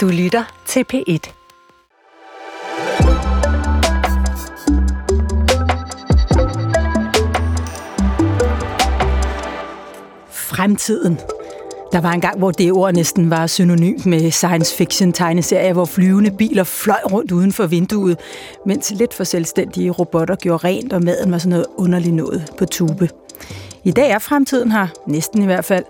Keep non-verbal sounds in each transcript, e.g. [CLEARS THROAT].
Du lytter til P1. Fremtiden. Der var en gang, hvor det ord næsten var synonymt med science fiction tegneserier, hvor flyvende biler fløj rundt uden for vinduet, mens lidt for selvstændige robotter gjorde rent, og maden var sådan noget underligt noget på tube. I dag er fremtiden her, næsten i hvert fald.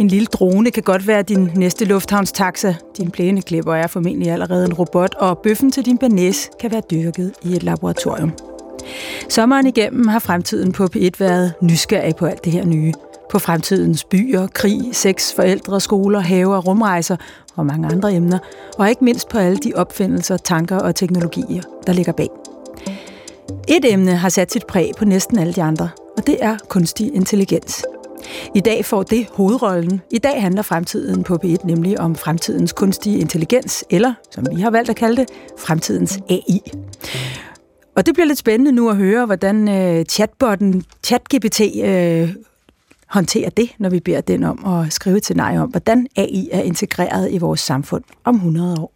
En lille drone kan godt være din næste lufthavnstaxa. Din plæneklipper er formentlig allerede en robot, og bøffen til din banæs kan være dyrket i et laboratorium. Sommeren igennem har fremtiden på P1 været nysgerrig på alt det her nye. På fremtidens byer, krig, sex, forældre, skoler, haver, rumrejser og mange andre emner. Og ikke mindst på alle de opfindelser, tanker og teknologier, der ligger bag. Et emne har sat sit præg på næsten alle de andre, og det er kunstig intelligens. I dag får det hovedrollen. I dag handler fremtiden på P1 nemlig om fremtidens kunstige intelligens, eller som vi har valgt at kalde det, fremtidens AI. Og det bliver lidt spændende nu at høre, hvordan øh, chatbotten ChatGPT øh, håndterer det, når vi beder den om at skrive til nej om, hvordan AI er integreret i vores samfund om 100 år.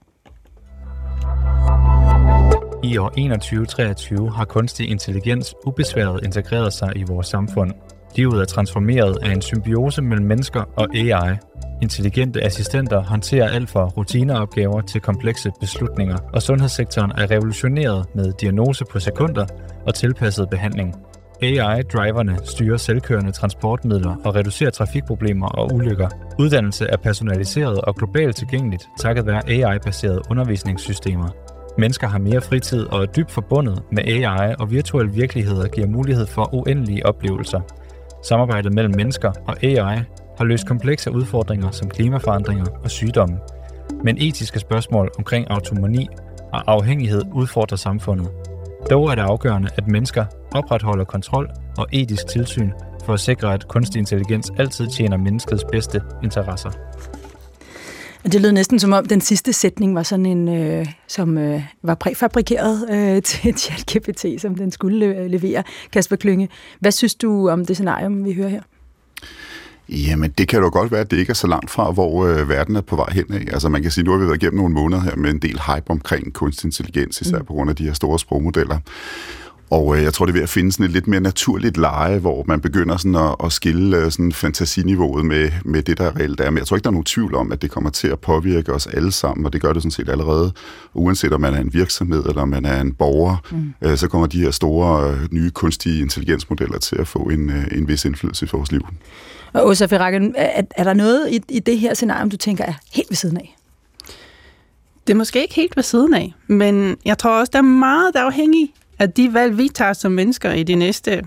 I år 2123 har kunstig intelligens ubesværet integreret sig i vores samfund. Livet er transformeret af en symbiose mellem mennesker og AI. Intelligente assistenter håndterer alt fra rutineopgaver til komplekse beslutninger, og sundhedssektoren er revolutioneret med diagnose på sekunder og tilpasset behandling. AI-driverne styrer selvkørende transportmidler og reducerer trafikproblemer og ulykker. Uddannelse er personaliseret og globalt tilgængeligt takket være AI-baserede undervisningssystemer. Mennesker har mere fritid og er dybt forbundet med AI, og virtuelle virkeligheder giver mulighed for uendelige oplevelser. Samarbejdet mellem mennesker og AI har løst komplekse udfordringer som klimaforandringer og sygdomme. Men etiske spørgsmål omkring autonomi og afhængighed udfordrer samfundet. Dog er det afgørende, at mennesker opretholder kontrol og etisk tilsyn for at sikre, at kunstig intelligens altid tjener menneskets bedste interesser. Det lød næsten som om den sidste sætning var sådan en, øh, som øh, var præfabrikeret øh, [LAUGHS] til ChatGPT, som den skulle levere. Kasper Klynge, hvad synes du om det scenarie, vi hører her? Jamen, det kan jo godt være, at det ikke er så langt fra, hvor øh, verden er på vej hen af. Altså, man kan sige, nu har vi været igennem nogle måneder her med en del hype omkring kunstig intelligens, især mm. på grund af de her store sprogmodeller. Og øh, jeg tror, det er ved at finde sådan et lidt mere naturligt leje, hvor man begynder sådan at, at skille øh, sådan fantasiniveauet med, med det, der reelt er. Men jeg tror ikke, der er nogen tvivl om, at det kommer til at påvirke os alle sammen, og det gør det sådan set allerede. Uanset om man er en virksomhed eller om man er en borger, mm. øh, så kommer de her store øh, nye kunstige intelligensmodeller til at få en, øh, en vis indflydelse i vores liv. Og Åsa Ferrakken, er, er der noget i, i det her scenarie, du tænker er helt ved siden af? Det er måske ikke helt ved siden af, men jeg tror også, der er meget, der er afhængig at de valg, vi tager som mennesker i de næste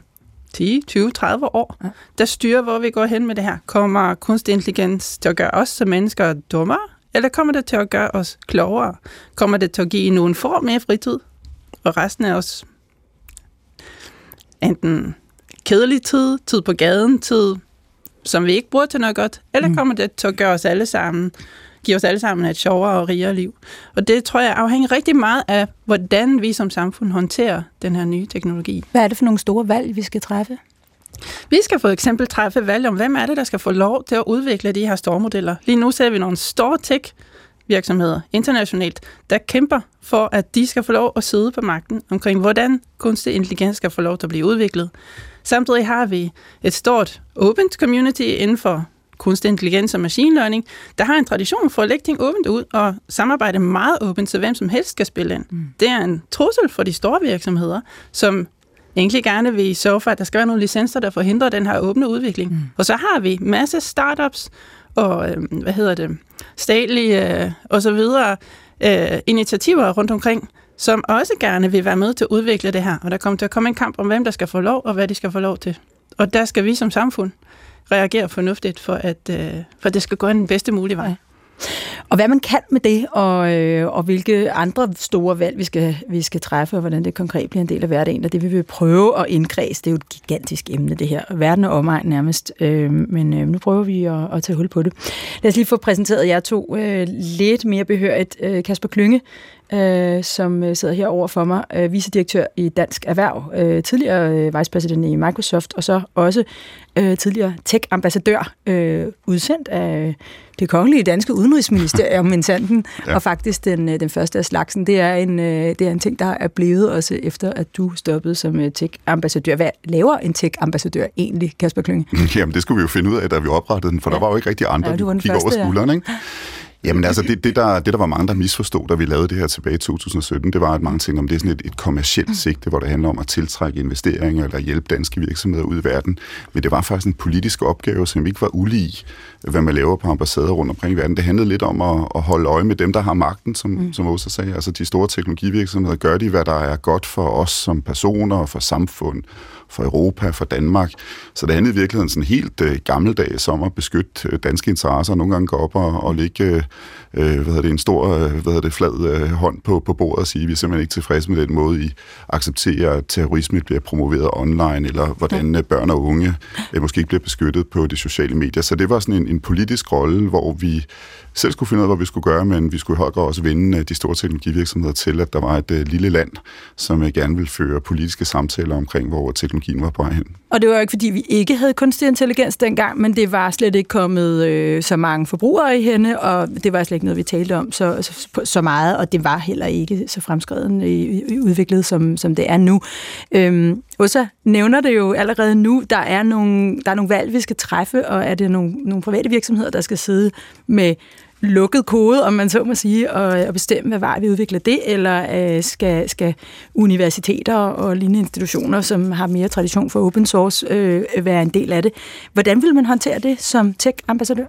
10, 20, 30 år, ja. der styrer, hvor vi går hen med det her. Kommer kunstig intelligens til at gøre os som mennesker dummere, eller kommer det til at gøre os klogere? Kommer det til at give nogen form mere fritid, og resten af os enten kedelig tid, tid på gaden, tid, som vi ikke bruger til noget godt, eller mm. kommer det til at gøre os alle sammen give os alle sammen et sjovere og rigere liv. Og det tror jeg afhænger rigtig meget af, hvordan vi som samfund håndterer den her nye teknologi. Hvad er det for nogle store valg, vi skal træffe? Vi skal for eksempel træffe valg om, hvem er det, der skal få lov til at udvikle de her store modeller. Lige nu ser vi nogle store tech virksomheder internationalt, der kæmper for, at de skal få lov at sidde på magten omkring, hvordan kunstig intelligens skal få lov til at blive udviklet. Samtidig har vi et stort open community inden for kunstig intelligens og machine learning, der har en tradition for at lægge ting åbent ud og samarbejde meget åbent, så hvem som helst skal spille ind. Mm. Det er en trussel for de store virksomheder, som egentlig gerne vil så for, at der skal være nogle licenser, der forhindrer den her åbne udvikling. Mm. Og så har vi masse startups og, øh, hvad hedder det, statlige øh, og så videre øh, initiativer rundt omkring, som også gerne vil være med til at udvikle det her. Og der kommer til at komme en kamp om, hvem der skal få lov, og hvad de skal få lov til. Og der skal vi som samfund reagere fornuftigt, for at, øh, for det skal gå den bedste mulige vej. Og hvad man kan med det, og, øh, og hvilke andre store valg, vi skal, vi skal træffe, og hvordan det konkret bliver en del af hverdagen, og det vil vi prøve at indkredse. Det er jo et gigantisk emne, det her. Verden er omegn nærmest, øh, men øh, nu prøver vi at, at tage hul på det. Lad os lige få præsenteret jer to øh, lidt mere behørigt. Øh, Kasper Klynge, øh, som øh, sidder her over for mig, øh, vicedirektør i Dansk Erhverv, øh, tidligere øh, vicepræsident i Microsoft, og så også øh, tidligere tech-ambassadør, øh, udsendt af det kongelige danske udenrigsministerium, [LAUGHS] men sanden, ja. og faktisk den, øh, den første af slagsen. Det er, en, øh, det er en ting, der er blevet også efter, at du stoppede som øh, tech-ambassadør. Hvad laver en tech-ambassadør egentlig, Kasper Klynge? [LAUGHS] Jamen, det skulle vi jo finde ud af, da vi oprettede den, for ja. der var jo ikke rigtig andre, ja, der gik over skulderen, ikke? [LAUGHS] Jamen altså, det, det, der, det der var mange, der misforstod, da vi lavede det her tilbage i 2017, det var, at mange tænkte, om det er sådan et, et kommersielt sigte, hvor det handler om at tiltrække investeringer eller hjælpe danske virksomheder ud i verden. Men det var faktisk en politisk opgave, som ikke var ulig, hvad man laver på ambassader rundt omkring i verden. Det handlede lidt om at, at holde øje med dem, der har magten, som, mm. som også sagde. Altså de store teknologivirksomheder, gør de, hvad der er godt for os som personer og for samfund for Europa, for Danmark. Så det handlede i virkeligheden sådan helt øh, gammeldags om at beskytte øh, danske interesser, og nogle gange gå op og, og lægge øh, hvad hedder det, en stor øh, hvad hedder det, flad øh, hånd på, på bordet og sige, at vi er simpelthen ikke tilfredse med den måde, I accepterer, at terrorisme bliver promoveret online, eller hvordan. Øh, børn og unge øh, måske ikke bliver beskyttet på de sociale medier. Så det var sådan en, en politisk rolle, hvor vi selv skulle finde ud af, hvad vi skulle gøre, men vi skulle i høj grad også vinde øh, de store teknologivirksomheder til, at der var et øh, lille land, som jeg gerne ville føre politiske samtaler omkring, hvor teknologien var på vej hen. Og det var jo ikke, fordi vi ikke havde kunstig intelligens dengang, men det var slet ikke kommet øh, så mange forbrugere i hende, og det var slet ikke noget, vi talte om så, så, så meget, og det var heller ikke så fremskreden i, i udviklet, som, som det er nu. Øhm, så nævner det jo allerede nu, der er, nogle, der er nogle valg, vi skal træffe, og er det nogle, nogle private virksomheder, der skal sidde med lukket kode, om man så må sige, og, og bestemme, hvad vej vi udvikler det, eller øh, skal, skal universiteter og lignende institutioner, som har mere tradition for open source, øh, være en del af det. Hvordan vil man håndtere det som tech-ambassadør?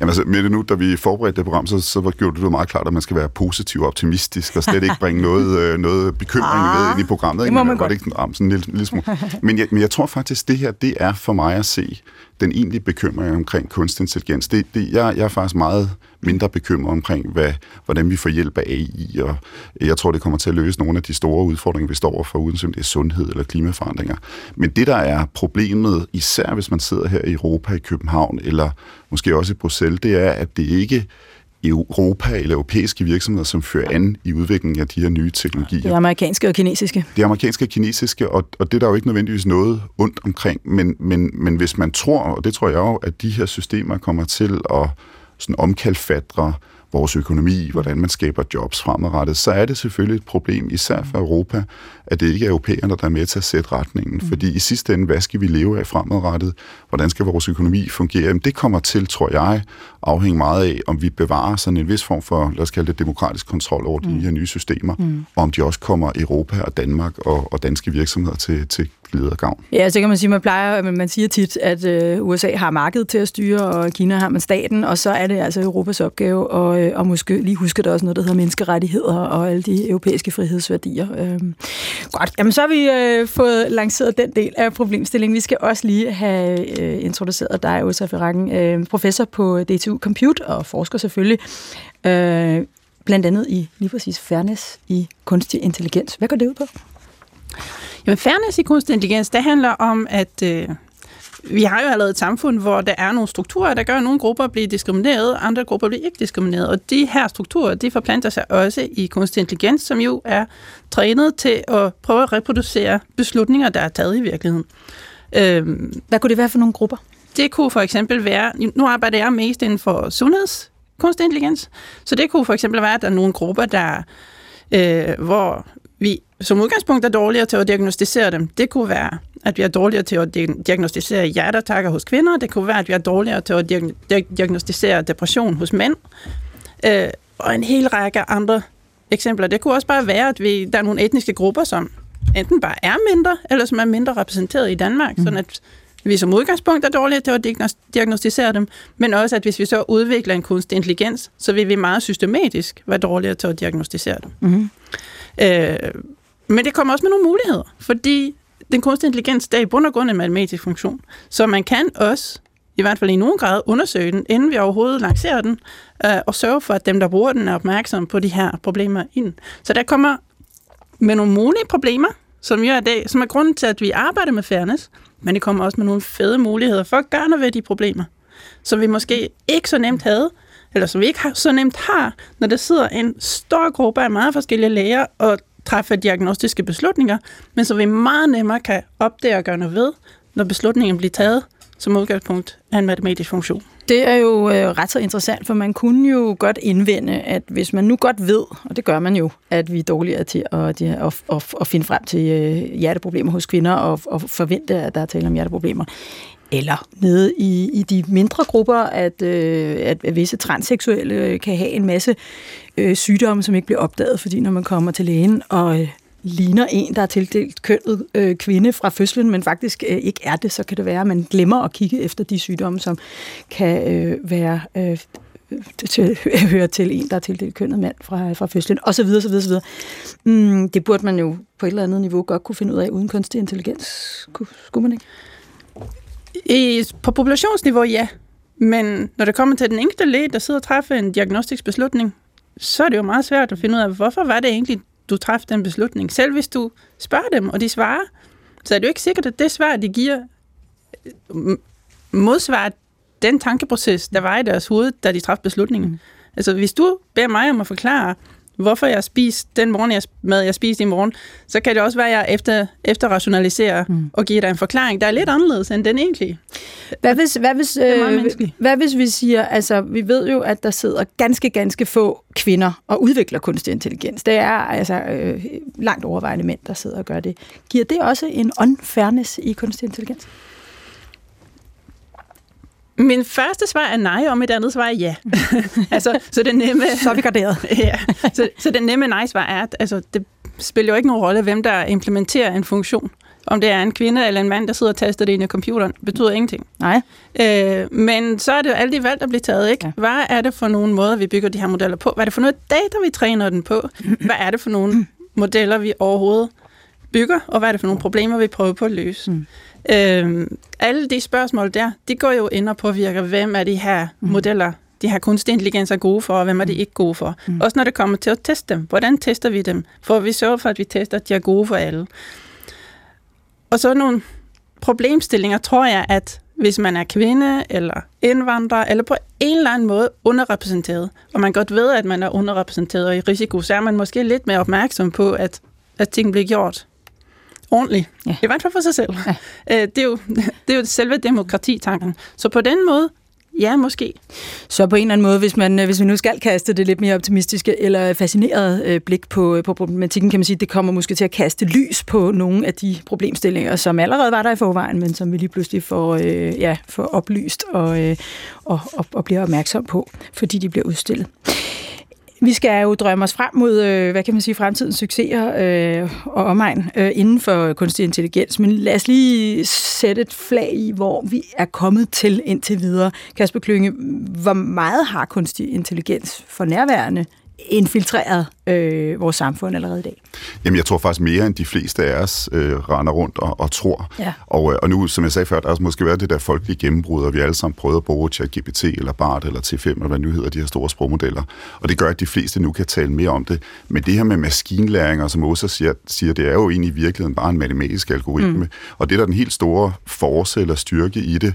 Jamen altså, med det nu, da vi forberedte det program, så, så var gjort det meget klart, at man skal være positiv og optimistisk, og slet ikke bringe noget, [LAUGHS] øh, noget bekymring ah, med ind i programmet. Ikke? Det må man godt. Ikke sådan, sådan en lille, lille smule. Men, jeg, men jeg tror faktisk, det her, det er for mig at se den egentlige bekymring omkring kunstig intelligens. Det, det, jeg, jeg er faktisk meget mindre bekymret omkring, hvad, hvordan vi får hjælp af AI, og jeg tror, det kommer til at løse nogle af de store udfordringer, vi står overfor, uden som det er sundhed eller klimaforandringer. Men det, der er problemet, især hvis man sidder her i Europa, i København, eller måske også i Bruxelles, det er, at det ikke Europa eller europæiske virksomheder, som fører an i udviklingen af de her nye teknologier. Det er amerikanske og kinesiske. Det er amerikanske og kinesiske, og, og det er der jo ikke nødvendigvis noget ondt omkring, men, men, men hvis man tror, og det tror jeg jo, at de her systemer kommer til at sådan omkalfatre vores økonomi, hvordan man skaber jobs fremadrettet, så er det selvfølgelig et problem, især for Europa, at det ikke er europæerne, der er med til at sætte retningen. Mm. Fordi i sidste ende, hvad skal vi leve af fremadrettet? Hvordan skal vores økonomi fungere? Jamen, det kommer til, tror jeg, afhænge meget af, om vi bevarer sådan en vis form for, lad os kalde det, demokratisk kontrol over mm. de her nye systemer, mm. og om de også kommer Europa og Danmark og, og danske virksomheder til, til glæde gavn. Ja, så kan man sige, man plejer, man siger tit, at øh, USA har markedet til at styre, og Kina har man staten, og så er det altså Europas opgave, og, øh, og måske lige huske, der også noget, der hedder menneskerettigheder og alle de europæiske frihedsværdier. Øh, godt, jamen så har vi øh, fået lanceret den del af problemstillingen. Vi skal også lige have øh, introduceret dig, Åsa Ferrakken, øh, professor på DTU Compute og forsker selvfølgelig, øh, blandt andet i lige præcis fairness i kunstig intelligens. Hvad går det ud på? Jamen, fairness i kunstig intelligens, det handler om, at øh, vi har jo allerede et samfund, hvor der er nogle strukturer, der gør, at nogle grupper bliver diskrimineret, andre grupper bliver ikke diskrimineret. Og de her strukturer, de forplanter sig også i kunstig intelligens, som jo er trænet til at prøve at reproducere beslutninger, der er taget i virkeligheden. Øh, Hvad kunne det være for nogle grupper? Det kunne for eksempel være, nu arbejder jeg mest inden for sundheds kunstig intelligens, så det kunne for eksempel være, at der er nogle grupper, der, øh, hvor vi som udgangspunkt er dårligere til at diagnostisere dem. Det kunne være, at vi er dårligere til at diagnostisere hjertetakker hos kvinder. Det kunne være, at vi er dårligere til at diagnostisere depression hos mænd. Øh, og en hel række andre eksempler. Det kunne også bare være, at vi, der er nogle etniske grupper, som enten bare er mindre, eller som er mindre repræsenteret i Danmark, mm. sådan at vi som udgangspunkt er dårlige til at diagnostisere dem, men også at hvis vi så udvikler en kunstig intelligens, så vil vi meget systematisk være dårligere til at diagnostisere dem. Mm. Øh, men det kommer også med nogle muligheder, fordi den kunstige intelligens er i bund og grund en matematisk funktion. Så man kan også, i hvert fald i nogen grad, undersøge den, inden vi overhovedet lancerer den, øh, og sørge for, at dem, der bruger den, er opmærksomme på de her problemer ind. Så der kommer med nogle mulige problemer, som, jo er det, som er grunden til, at vi arbejder med fairness, men det kommer også med nogle fede muligheder for at gøre noget ved de problemer, som vi måske ikke så nemt havde, eller som vi ikke har, så nemt har, når der sidder en stor gruppe af meget forskellige læger og træffer diagnostiske beslutninger, men så vi meget nemmere kan opdage og gøre noget ved, når beslutningen bliver taget som udgangspunkt af en matematisk funktion. Det er jo øh, ret så interessant, for man kunne jo godt indvende, at hvis man nu godt ved, og det gør man jo, at vi er dårligere til at, at, at, at finde frem til øh, hjerteproblemer hos kvinder og, og forvente, at der er tale om hjerteproblemer, eller nede i, i de mindre grupper, at, øh, at visse transseksuelle kan have en masse øh, sygdomme, som ikke bliver opdaget, fordi når man kommer til lægen og øh, ligner en, der er tildelt kønnet øh, kvinde fra fødslen, men faktisk øh, ikke er det, så kan det være, at man glemmer at kigge efter de sygdomme, som kan øh, være... Øh, til, [LAUGHS] høre til en, der er tildelt kønnet mand fra, fra fødslen, og så videre, så videre, så videre. Mm, det burde man jo på et eller andet niveau godt kunne finde ud af uden kunstig intelligens. Skulle man ikke? I, på populationsniveau, ja. Men når det kommer til den enkelte læge, der sidder og træffer en diagnostisk beslutning, så er det jo meget svært at finde ud af, hvorfor var det egentlig, du træffede den beslutning. Selv hvis du spørger dem, og de svarer, så er det jo ikke sikkert, at det svar, de giver, modsvarer den tankeproces, der var i deres hoved, da de træffede beslutningen. Mm. Altså, hvis du beder mig om at forklare, hvorfor jeg spiste den morgen, jeg, mad, jeg spiste i morgen, så kan det også være, at jeg efter, efter rationaliserer mm. og giver dig en forklaring, der er lidt anderledes end den egentlig. Hvad hvis, hvad hvis, øh, hvad hvis vi siger, altså vi ved jo, at der sidder ganske, ganske få kvinder og udvikler kunstig intelligens. Det er altså øh, langt overvejende mænd, der sidder og gør det. Giver det også en unfairness i kunstig intelligens? Min første svar er nej, og mit andet svar er ja. [LAUGHS] altså, så det nemme... Så er vi graderet. [LAUGHS] ja, så, så det nemme nej-svar er, at altså, det spiller jo ikke nogen rolle, hvem der implementerer en funktion. Om det er en kvinde eller en mand, der sidder og taster det ind i computeren, betyder ingenting. Nej. Øh, men så er det jo alle de valg, der bliver taget. Ikke? Ja. Hvad er det for nogle måder, vi bygger de her modeller på? Hvad er det for noget data, vi træner den på? Hvad er det for nogle [CLEARS THROAT] modeller, vi overhovedet bygger? Og hvad er det for nogle problemer, vi prøver på at løse? Mm. Øh, alle de spørgsmål der, de går jo ind og påvirker, hvem er de her mm. modeller, de her kunstig intelligens er gode for, og hvem er de mm. ikke gode for. Mm. Også når det kommer til at teste dem. Hvordan tester vi dem? For vi sørger for, at vi tester, at de er gode for alle. Og så nogle problemstillinger, tror jeg, at hvis man er kvinde eller indvandrer, eller på en eller anden måde underrepræsenteret, og man godt ved, at man er underrepræsenteret og i risiko, så er man måske lidt mere opmærksom på, at, at ting bliver gjort ordentligt. Ja. I hvert fald for sig selv. Ja. Øh, det, er jo, [LAUGHS] det er jo selve demokratitanken. Så på den måde, Ja, måske. Så på en eller anden måde, hvis, man, hvis vi nu skal kaste det lidt mere optimistiske eller fascineret øh, blik på, på problematikken, kan man sige, at det kommer måske til at kaste lys på nogle af de problemstillinger, som allerede var der i forvejen, men som vi lige pludselig får, øh, ja, får oplyst og, øh, og, og, og bliver opmærksom på, fordi de bliver udstillet. Vi skal jo drømme os frem mod, øh, hvad kan man sige, fremtidens succeser øh, og omegn øh, inden for kunstig intelligens. Men lad os lige sætte et flag i, hvor vi er kommet til indtil videre. Kasper Klynge, hvor meget har kunstig intelligens for nærværende infiltreret øh, vores samfund allerede i dag? Jamen, jeg tror faktisk mere, end de fleste af os øh, render rundt og, og tror. Ja. Og, øh, og nu, som jeg sagde før, der har måske været det der folkelige gennembrud, og vi alle sammen prøvet at bruge ChatGPT eller BART eller T5, eller hvad nu hedder de her store sprogmodeller. Og det gør, at de fleste nu kan tale mere om det. Men det her med maskinlæring, som også siger, siger, det er jo egentlig i virkeligheden bare en matematisk algoritme. Mm. Og det er der den helt store force eller styrke i det,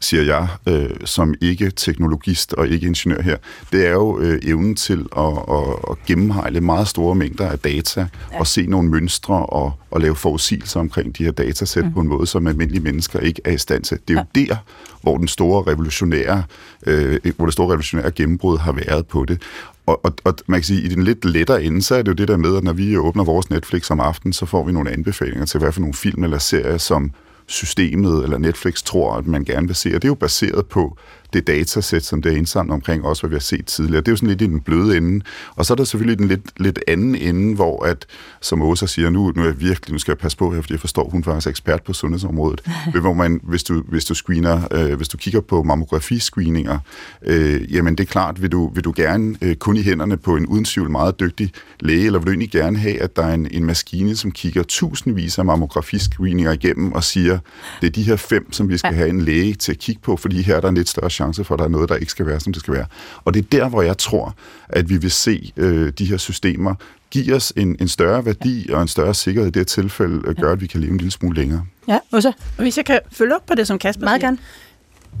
siger jeg, øh, som ikke teknologist og ikke ingeniør her, det er jo øh, evnen til at, at, at gennemhejle meget store mængder af data ja. og se nogle mønstre og, og lave forudsigelser omkring de her datasæt mm. på en måde, som almindelige mennesker ikke er i stand til. Det er jo ja. der, hvor den store revolutionære, øh, hvor det store revolutionære gennembrud har været på det. Og, og, og man kan sige, i den lidt lettere ende, så er det jo det der med, at når vi åbner vores Netflix om aftenen, så får vi nogle anbefalinger til, hvad for nogle film eller serier, som systemet eller Netflix tror, at man gerne vil se. Og det er jo baseret på det datasæt, som det er indsamlet omkring, også hvad vi har set tidligere. Det er jo sådan lidt i den bløde ende. Og så er der selvfølgelig den lidt, lidt anden ende, hvor at, som Åsa siger, nu, nu er jeg virkelig, nu skal jeg passe på her, fordi jeg forstår, hun faktisk er ekspert på sundhedsområdet. [LAUGHS] hvor man, hvis du, hvis du screener, øh, hvis du kigger på mammografiscreeninger, øh, jamen det er klart, vil du, vil du gerne øh, kun i hænderne på en uden tvivl meget dygtig læge, eller vil du egentlig gerne have, at der er en, en maskine, som kigger tusindvis af mammografiscreeninger igennem og siger, det er de her fem, som vi skal have en læge til at kigge på, fordi her er der en lidt større chance for, at der er noget, der ikke skal være, som det skal være. Og det er der, hvor jeg tror, at vi vil se øh, de her systemer give os en, en større værdi og en større sikkerhed i det tilfælde, gør, at vi kan leve en lille smule længere. Ja, og så? Hvis jeg kan følge op på det, som Kasper Meget siger. gerne.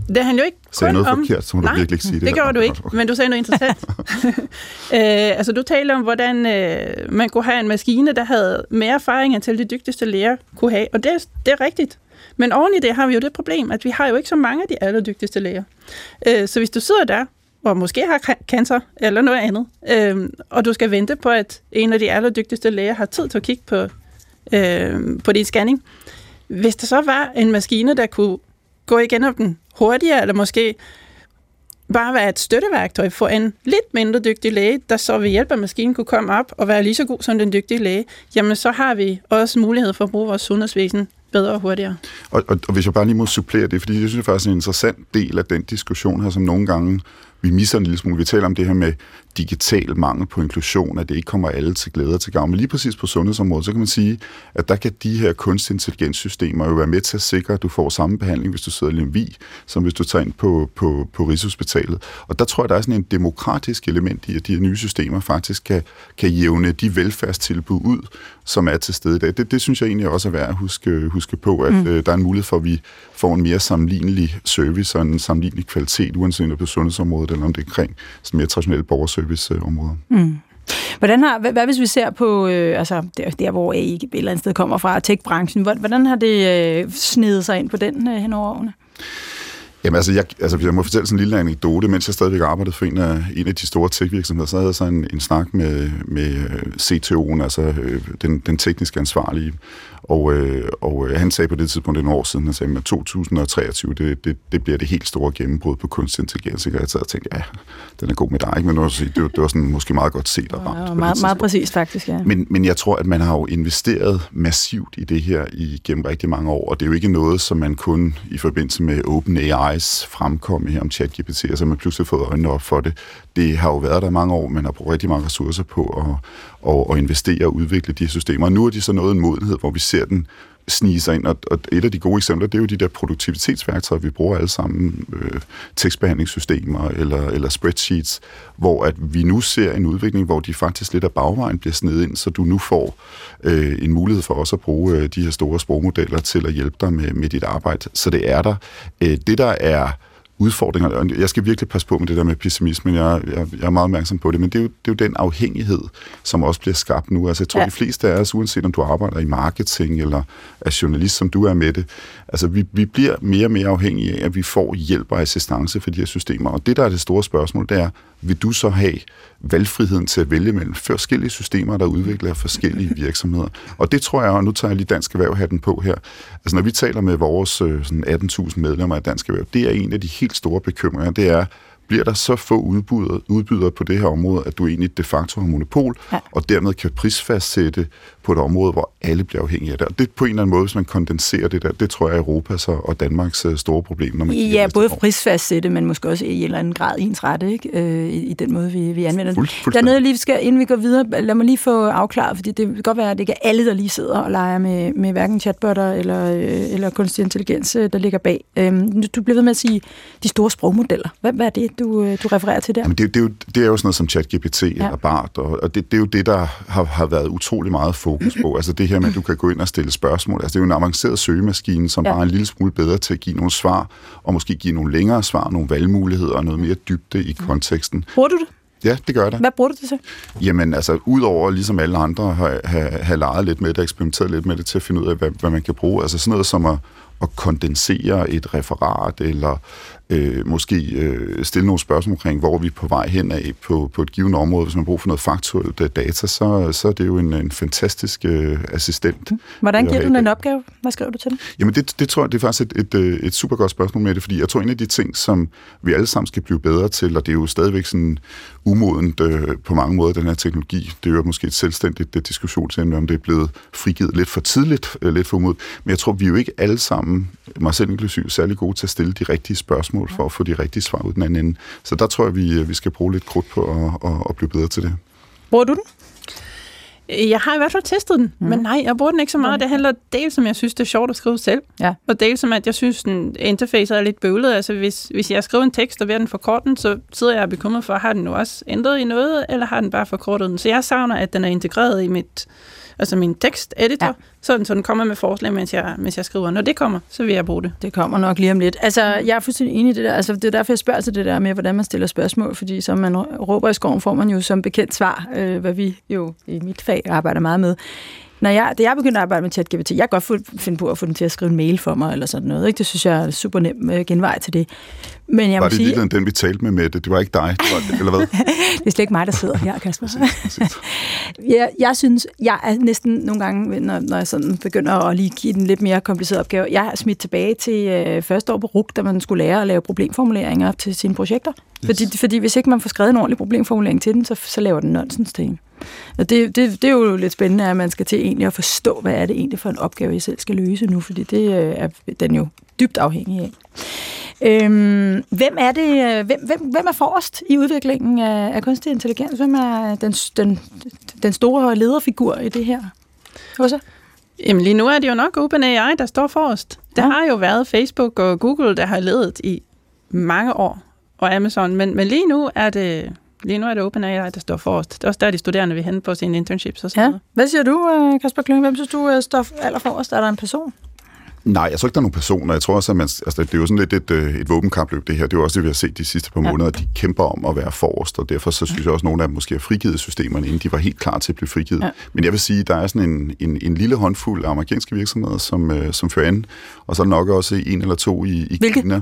det handler jo ikke Sagde kun noget om... forkert, så må du Nej, virkelig ikke sige [LAUGHS] det. det gjorde du ikke, Okay. men du sagde noget interessant. [LAUGHS] øh, altså, du taler om, hvordan øh, man kunne have en maskine, der havde mere erfaring, end til de dygtigste læger kunne have, og det, er- det er rigtigt. Men oven i det har vi jo det problem, at vi har jo ikke så mange af de allerdygtigste læger. Øh, så hvis du sidder der, og måske har cancer eller noget andet, øh, og du skal vente på, at en af de allerdygtigste læger har tid til at kigge på, øh, på din scanning, hvis der så var en maskine, der kunne gå igennem den hurtigere, eller måske bare være et støtteværktøj for en lidt mindre dygtig læge, der så ved hjælp af maskinen kunne komme op og være lige så god som den dygtige læge, jamen så har vi også mulighed for at bruge vores sundhedsvæsen bedre og hurtigere. Og, og, og hvis jeg bare lige må supplere det, fordi jeg synes faktisk, er en interessant del af den diskussion her, som nogle gange vi misser en lille smule. Vi taler om det her med digital mangel på inklusion, at det ikke kommer alle til glæde og til gavn. Men lige præcis på sundhedsområdet, så kan man sige, at der kan de her kunstig intelligenssystemer jo være med til at sikre, at du får samme behandling, hvis du sidder i Lemvig, som hvis du tager ind på, på, på Rigshospitalet. Og der tror jeg, der er sådan en demokratisk element i, at de her nye systemer faktisk kan, kan jævne de velfærdstilbud ud, som er til stede i dag. Det, det synes jeg egentlig også er værd at huske, huske på, at mm. øh, der er en mulighed for, at vi får en mere sammenlignelig service og en sammenlignelig kvalitet, uanset om det er på sundhedsområdet eller om det er omkring sådan mere traditionelle borgerserviceområder. Mm. Hvordan har, hvad, hvad hvis vi ser på, øh, altså der, der hvor AI et eller andet sted kommer fra, tech-branchen, hvordan, hvordan har det øh, snedet sig ind på den øh, hen over årene? Jamen altså jeg, altså, jeg må fortælle sådan en lille anekdote. Mens jeg stadigvæk arbejdede for en af, en af de store tech-virksomheder, så havde jeg så en, en snak med, med øh, CTO'en, altså øh, den, den tekniske ansvarlige. Og, øh, og øh, han sagde på det tidspunkt, nogle år siden, han sagde, at 2023, det, det, det bliver det helt store gennembrud på kunstig intelligens. Ikke? Og jeg sad og tænkte, ja, den er god med dig, ikke? men nu, det, var- det var sådan måske meget godt set og ramt. Ja, meget, meget præcist faktisk, ja. Men, men jeg tror, at man har jo investeret massivt i det her igennem rigtig mange år, og det er jo ikke noget, som man kun i forbindelse med OpenAI's fremkomme her om ChatGPT, altså man pludselig fået øjnene op for det. Det har jo været der i mange år, man har brugt rigtig mange ressourcer på at, og, og investere og udvikle de her systemer. Og nu er de så nået en modenhed, hvor vi ser den snige sig ind, og, og et af de gode eksempler, det er jo de der produktivitetsværktøjer, vi bruger alle sammen, øh, tekstbehandlingssystemer eller, eller spreadsheets, hvor at vi nu ser en udvikling, hvor de faktisk lidt af bagvejen bliver snedet ind, så du nu får øh, en mulighed for også at bruge øh, de her store sprogmodeller til at hjælpe dig med, med dit arbejde. Så det er der. Øh, det der er udfordringer, jeg skal virkelig passe på med det der med pessimisme, jeg, jeg, jeg er meget opmærksom på det, men det er, jo, det er jo den afhængighed, som også bliver skabt nu. Altså jeg tror, Ja. ja. de fleste af os, uanset om du arbejder i marketing eller er journalist, som du er med det, altså vi, vi bliver mere og mere afhængige af, at vi får hjælp og assistance for de her systemer. Og det, der er det store spørgsmål, det er, vil du så have valgfriheden til at vælge mellem forskellige systemer, der udvikler forskellige virksomheder? Og det tror jeg, og nu tager jeg lige Dansk Erhverv-hatten på her, altså når vi taler med vores øh, sådan 18.000 medlemmer af Dansk Erhverv, det er en af de helt store bekymringer, det er, bliver der så få udbydere, udbydere på det her område, at du egentlig de facto har monopol, ja. og dermed kan prisfastsætte på et område, hvor alle bliver afhængige af det. Og det på en eller anden måde, hvis man kondenserer det der, det tror jeg er Europas og Danmarks øh, store problem. Når man Ja, både prisfastsætte, men måske også i en eller anden grad ens rette, ikke? Øh, i, i den måde, vi, vi anvender den. Fuld- Der er noget, lige skal, inden vi går videre, lad mig lige få afklaret, fordi det kan godt være, at det ikke er alle, der lige sidder og leger med, med hverken chatbotter eller, øh, eller kunstig intelligens, øh, der ligger bag. Øhm, du bliver ved med at sige de store sprogmodeller. Hvad, hvad er det, du, du refererer til der? Jamen, det, det, er jo, det er jo sådan noget som ChatGPT ja. eller BART, og, og det, det er jo det, der har, har været utrolig meget fokus på. Altså det her med, at du kan gå ind og stille spørgsmål. Altså det er jo en avanceret søgemaskine, som ja. bare er en lille smule bedre til at give nogle svar, og måske give nogle længere svar, nogle valgmuligheder og noget mere dybde i konteksten. Bruger du det? Ja, det gør det. Hvad bruger du det til? Jamen altså, udover ligesom alle andre har, har, har leget lidt med det, eksperimenteret lidt med det til at finde ud af, hvad, hvad man kan bruge. Altså sådan noget som at, at kondensere et referat, eller øh, måske øh, stille nogle spørgsmål omkring, hvor vi er på vej hen af på, på et givet område. Hvis man bruger for noget faktuelt øh, data, så, så er det jo en, en fantastisk øh, assistent. Hvordan Ja, giver du den en opgave? Hvad skriver du til den? Jamen det, det tror jeg, det er faktisk et, et, øh, et super godt spørgsmål med det, fordi jeg tror, en af de ting, som vi alle sammen skal blive bedre til, og det er jo stadigvæk sådan umodent øh, på mange måder, den her teknologi, det er jo måske et selvstændigt øh, diskussionsemne, om det er blevet frigivet lidt for tidligt, øh, lidt for umodent, men jeg tror, vi er jo ikke alle sammen, mig selv inklusiv, særlig gode til at stille de rigtige spørgsmål for at få de rigtige svar ud den anden ende. Så der tror jeg, vi, øh, vi skal bruge lidt krudt på at, at, at blive bedre til det. Bruger du den? Jeg har i hvert fald testet den, mm. men nej, jeg bruger den ikke så meget. Det handler dels som, jeg synes, det er sjovt at skrive selv, Ja. og dels som, at jeg synes, den interface er lidt bøvlet. Altså, hvis, hvis jeg skriver en tekst og have den forkortet, så sidder jeg og bekymret for, har den nu også ændret i noget, eller har den bare forkortet den? Så jeg savner, at den er integreret i mit, altså min teksteditor, Ja. sådan, så den kommer med forslag, mens jeg, mens jeg skriver. Når det kommer, så vil jeg bruge det. Det kommer nok lige om lidt. Altså, jeg er fuldstændig enig i det der. Altså, det er derfor, jeg spørger til det der med, hvordan man stiller spørgsmål, fordi som man råber i skoven, får man jo som bekendt svar, øh, hvad vi jo i mit fag arbejder meget med. Når jeg, da jeg begyndte at arbejde med ChatGPT, jeg kan godt finde på at få den til at skrive en mail for mig, eller sådan noget. Ikke? Det synes jeg er super nem øh, genvej til det. Men jeg var det sige, den, vi talte med Mette? Det var ikke dig, det var, eller hvad? [LAUGHS] det er slet ikke mig, der sidder her, Kasper. [LAUGHS] jeg, jeg synes, jeg er næsten nogle gange, når, når jeg sådan begynder at lige give den lidt mere kompliceret opgave, jeg er smidt tilbage til øh, første år på RUK, da man skulle lære at lave problemformuleringer til sine projekter. Yes. Fordi, fordi hvis ikke man får skrevet en ordentlig problemformulering til den, så, så laver den nonsens til en. Og det, det, det er jo lidt spændende, at man skal til egentlig at forstå, hvad er det egentlig for en opgave, jeg selv skal løse nu, fordi det øh, er den jo dybt afhængig af. Øhm, hvem er det? Øh, hvem, hvem, hvem er forrest i udviklingen af, af kunstig intelligens? Hvem er den, den, den store lederfigur i det her? Også? Jamen lige nu er det jo nok OpenAI, der står forrest. Det ja. har jo været Facebook og Google, der har ledet i mange år, og Amazon, men, men lige nu er det Lige nu er det OpenAI, der står forrest. Det er også der, de studerende vil hen på sine internships og sådan ja. noget. Hvad siger du, øh, Kasper Klynge? Hvem synes du står allerforrest? Er der en person? Nej, jeg tror ikke, der er nogen personer. Jeg tror også, at man, altså, det er jo sådan lidt et, øh, et våbenkampløb, det her. Det er jo også det, vi har set de sidste par måneder, at de kæmper om at være forrest, og derfor så synes jeg også, at nogle af dem måske har frigivet systemerne, inden de var helt klar til at blive frigivet. Ja. Men jeg vil sige, at der er sådan en, en, en lille håndfuld af amerikanske virksomheder, som, øh, som fører an, og så nok også en eller to i, i Hvilke? Kina.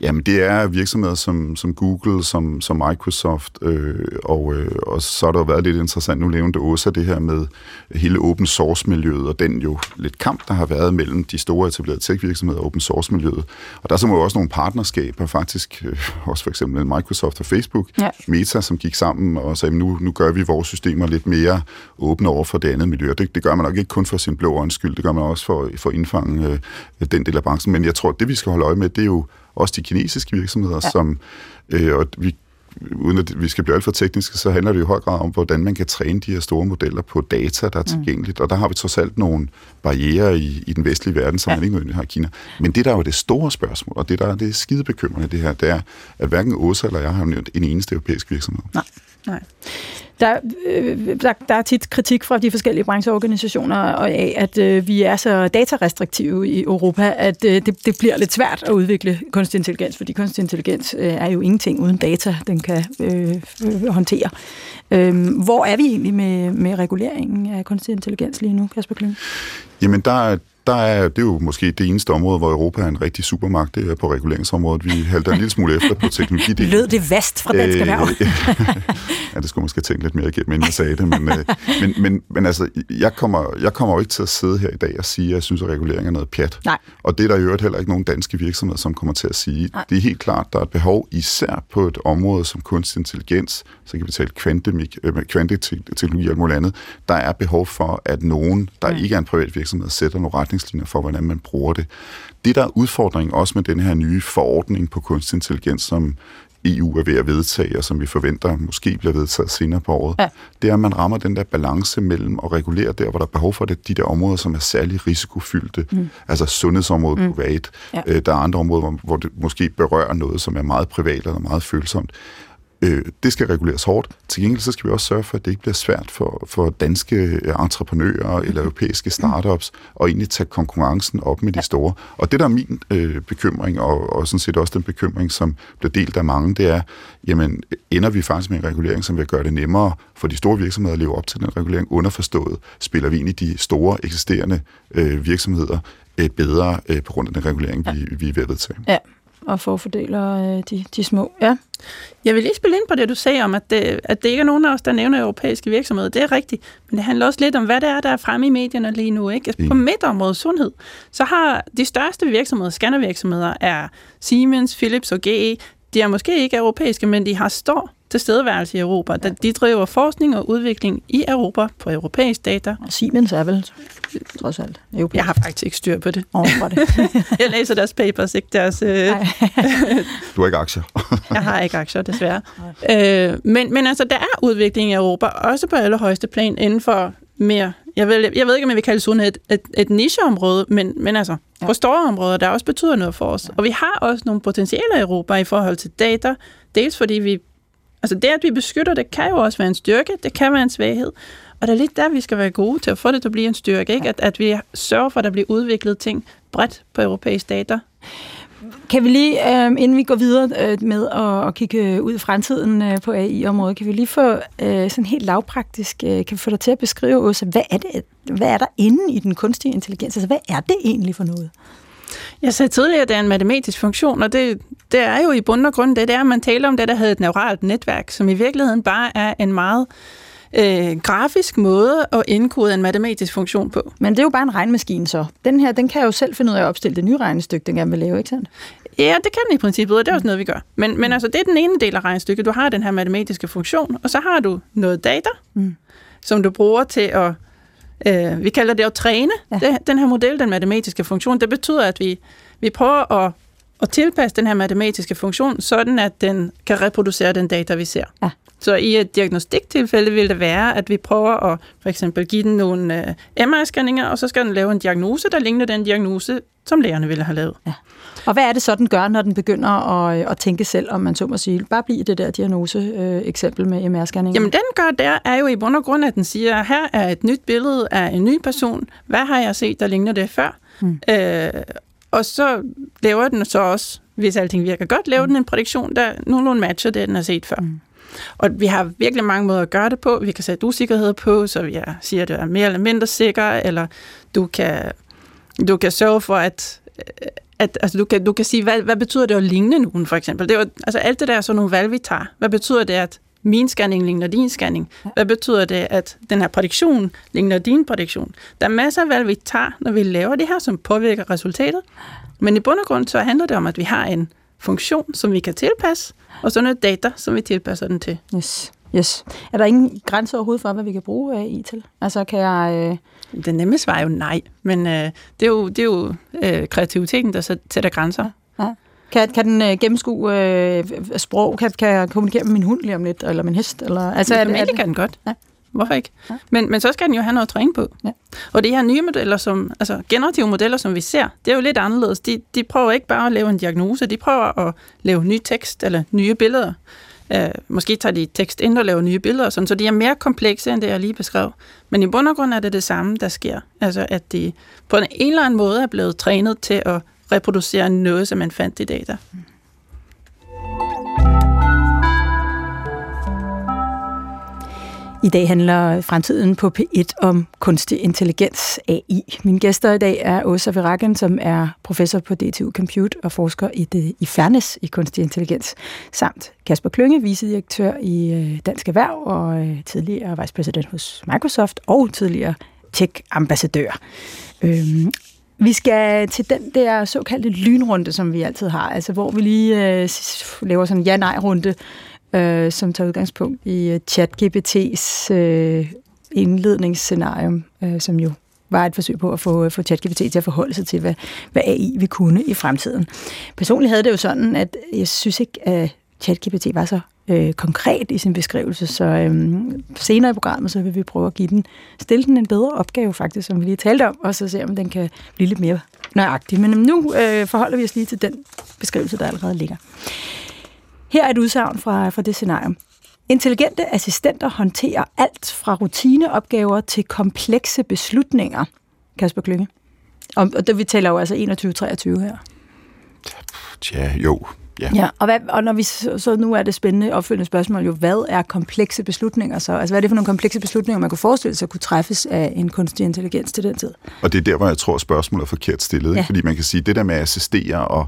Jamen, det er virksomheder som, som Google, som, som Microsoft, øh, og, øh, og så har der jo været lidt interessant, nu nævnte også det her med hele open source-miljøet, og den jo lidt kamp, der har været mellem de store etablerede tech-virksomheder og open source-miljøet. Og der er så også nogle partnerskaber, faktisk, øh, også for eksempel Microsoft og Facebook, ja. Meta, som gik sammen og sagde, nu, nu gør vi vores systemer lidt mere åbne over for det andet miljø. Det, det gør man nok ikke kun for sin blå øjens skyld, det gør man også for, for at indfange øh, den del af branchen. Men jeg tror, det vi skal holde øje med, det er jo også de kinesiske virksomheder, ja. som, øh, og vi uden at vi skal blive alt for tekniske, så handler det i høj grad om, hvordan man kan træne de her store modeller på data, der er mm. tilgængeligt. Mm. Og der har vi trods alt nogle barriere i, i den vestlige verden, som ja. man ikke nødvendigvis har i Kina. Men det, der er jo det store spørgsmål, og det, der er det skide bekymrende det her, det er, at hverken Åsa eller jeg har nævnt en eneste europæisk virksomhed. Nej, nej. Der, øh, der, der er tit kritik fra de forskellige brancheorganisationer af, at øh, vi er så datarestriktive i Europa, at øh, det, det bliver lidt svært at udvikle kunstig intelligens, fordi kunstig intelligens øh, er jo ingenting uden data, den kan øh, øh, håndtere. Øh, hvor er vi egentlig med, med reguleringen af kunstig intelligens lige nu, Kasper Kling? Jamen, der, der er, det er jo måske det eneste område, hvor Europa er en rigtig supermagt, det er på reguleringsområdet. Vi halter en lille smule efter på teknologi. Lød det vast fra dansk erhverv? [LAUGHS] ja, det skulle måske tænke lidt mere igennem, inden jeg sagde det. Men, øh, men, men, men altså, jeg kommer, jeg kommer jo ikke til at sidde her i dag og sige, at jeg synes, at regulering er noget pjat. Nej. Og det er der i øvrigt heller ikke nogen danske virksomheder, som kommer til at sige. Nej. Det er helt klart, der er et behov, især på et område som kunstig intelligens, så kan vi tale kvanteteknologi og alt andet. Der er behov for, at nogen, der mm. ikke er en privat virksomhed, sætter nogle retningslinjer for, hvordan man bruger det. Det, der er udfordringen også med den her nye forordning på kunstig intelligens, som EU er ved at vedtage, og som vi forventer måske bliver vedtaget senere på året, ja. det er, at man rammer den der balance mellem at regulere der, hvor der er behov for det, de der områder, som er særlig risikofyldte, mm. altså sundhedsområdet mm. privat. Ja. Øh, der er andre områder, hvor, hvor det måske berører noget, som er meget privat eller meget følsomt. Øh, det skal reguleres hårdt. Til gengæld så skal vi også sørge for, at det ikke bliver svært for, for danske øh, entreprenører eller europæiske startups at egentlig tage konkurrencen op med de store. Og det, der er min øh, bekymring, og, og sådan set også den bekymring, som bliver delt af mange, det er, jamen, ender vi faktisk med en regulering, som vil gøre det nemmere for de store virksomheder at leve op til den regulering, underforstået, spiller vi ind i de store eksisterende øh, virksomheder øh, bedre øh, på grund af den regulering, vi, vi er ved at vedtage. Ja og forfordeler øh, de, de små. Ja. Jeg vil lige spille ind på det, du sagde om, at det, at det ikke er nogen af os, der nævner europæiske virksomheder. Det er rigtigt, men det handler også lidt om, hvad det er, der er fremme i medierne lige nu. Ikke? Altså, på midt området sundhed, så har de største virksomheder, scannervirksomheder, er Siemens, Philips og GE. De er måske ikke europæiske, men de har stor tilstedeværelse i Europa. Ja. De driver forskning og udvikling i Europa på europæisk data. Og Siemens er vel trods alt europæisk. Jeg har faktisk ikke styr på det. Oh, det. [LAUGHS] jeg læser deres papers, ikke deres... Øh... [LAUGHS] du har ikke aktier. [LAUGHS] jeg har ikke aktier, desværre. Øh, men, men altså, der er udvikling i Europa, også på allerhøjeste plan, inden for mere... Jeg ved, jeg ved ikke, om jeg vil kalde sådan et, et, et nicheområde, men, men altså, ja. på store områder, der også betyder noget for os. Ja. Og vi har også nogle potentialer i Europa i forhold til data, dels fordi vi Altså det, at vi beskytter det, kan jo også være en styrke, det kan være en svaghed. Og det er lidt der, vi skal være gode til at få det til at blive en styrke, ikke? At, at vi sørger for, at der bliver udviklet ting bredt på europæisk data. Kan vi lige, øh, inden vi går videre øh, med at, at kigge ud i fremtiden øh, på AI-området, kan vi lige få øh, sådan helt lavpraktisk, øh, kan vi få dig til at beskrive også, hvad er, det, hvad er der inde i den kunstige intelligens? Altså, hvad er det egentlig for noget? Jeg sagde tidligere, at det er en matematisk funktion, og det, det er jo i bund og grund det, det er, at man taler om det, der hedder et neuralt netværk, som i virkeligheden bare er en meget øh, grafisk måde at indkode en matematisk funktion på. Men det er jo bare en regnmaskine så. Den her, den kan jo selv finde ud af at opstille det nye regnestykke, den gerne vil lave, ikke sandt? Ja, det kan den i princippet, og det er også noget, vi gør. Men, men altså, det er den ene del af regnestykket. Du har den her matematiske funktion, og så har du noget data, mm. som du bruger til at øh, vi kalder det at træne ja. det, den her model, den matematiske funktion. Det betyder, at vi, vi prøver at, at tilpasse den her matematiske funktion, sådan at den kan reproducere den data, vi ser. Ja. Så i et diagnostiktilfælde vil det være, at vi prøver at for eksempel give den nogle uh, MR-scanninger, og så skal den lave en diagnose, der ligner den diagnose, som lægerne ville have lavet. Ja. Og hvad er det så, den gør, når den begynder at, at tænke selv, om man så må sige? Bare blive det der diagnose-eksempel med MR-scanning. Jamen, den gør der er jo i bund og grund, at den siger, her er et nyt billede af en ny person. Hvad har jeg set, der ligner det før? Hmm. Øh, og så laver den så også, hvis alting virker godt, laver hmm. den en prædiktion, der nogenlunde matcher det, den har set før. Hmm. Og vi har virkelig mange måder at gøre det på. Vi kan sætte usikkerhed på, så vi siger, at det er mere eller mindre sikker, eller du kan, du kan sørge for, at at altså, du, kan, du kan sige, hvad, hvad betyder det at ligne nogen, for eksempel? Det er jo, altså, alt det der er sådan nogle valg, vi tager. Hvad betyder det, at min scanning ligner din scanning? Hvad betyder det, at den her prædiktion ligner din prædiktion? Der er masser af valg, vi tager, når vi laver det her, som påvirker resultatet. Men i bund og grund, så handler det om, at vi har en funktion, som vi kan tilpasse, og så noget data, som vi tilpasser den til. Yes. Yes. Er der ingen grænse overhovedet for, hvad vi kan bruge AI til? Altså, kan jeg... Øh... Det nemme svar er jo nej, men øh, det er jo, det er jo øh, kreativiteten, der sætter grænser. Ja. Kan, kan den øh, gennemskue øh, sprog? Kan, kan jeg kommunikere med min hund lige om lidt, eller min hest? Eller, altså, er det, er det, kan den godt. Ja. Hvorfor ikke? Ja. Men, men så skal den jo have noget at træne på. Ja. Og de her nye modeller, som, altså generative modeller, som vi ser, det er jo lidt anderledes. De, de prøver ikke bare at lave en diagnose, de prøver at lave ny tekst eller nye billeder. Øh, måske tager de tekst ind og laver nye billeder, og sådan, så de er mere komplekse, end det jeg lige beskrev. Men i bund og grund er det det samme, der sker. Altså at de på en eller anden måde er blevet trænet til at reproducere noget, som man fandt i data. Mm. I dag handler fremtiden på P1 om kunstig intelligens, AI. Mine gæster i dag er Åsa Veragen, som er professor på DTU Compute og forsker i, det, i fairness i kunstig intelligens, samt Kasper Klynge, vicedirektør i øh, Dansk Erhverv og øh, tidligere vicepræsident hos Microsoft og tidligere tech-ambassadør. Øhm, vi skal til den der såkaldte lynrunde, som vi altid har, altså hvor vi lige øh, laver sådan en ja-nej-runde, øh, som tager udgangspunkt i øh, uh, ChatGPT's øh, indledningsscenarium, øh, som jo var et forsøg på at få, øh, få ChatGPT til at forholde sig til, hvad, hvad AI vil kunne i fremtiden. Personligt havde det jo sådan, at jeg synes ikke, at ChatGPT var så øh, konkret i sin beskrivelse, så øh, senere i programmet, så vil vi prøve at give den, stille den en bedre opgave faktisk, som vi lige talte om, og så se, om den kan blive lidt mere nøjagtig. Men øhm, nu øh, forholder vi os lige til den beskrivelse, der allerede ligger. Her er et udsagn fra, fra det scenarie. Intelligente assistenter håndterer alt fra rutineopgaver til komplekse beslutninger. Kasper Klynge. Og, og det, vi taler jo altså 21-23 her. Tja, jo. Ja. ja og, hvad, og når vi, så nu er det spændende opfølgende spørgsmål jo, hvad er komplekse beslutninger så? Altså hvad er det for nogle komplekse beslutninger, man kunne forestille sig kunne træffes af en kunstig intelligens til den tid? Og det er der, hvor jeg tror, spørgsmålet er forkert stillet. Ja. Fordi man kan sige, det der med at assistere og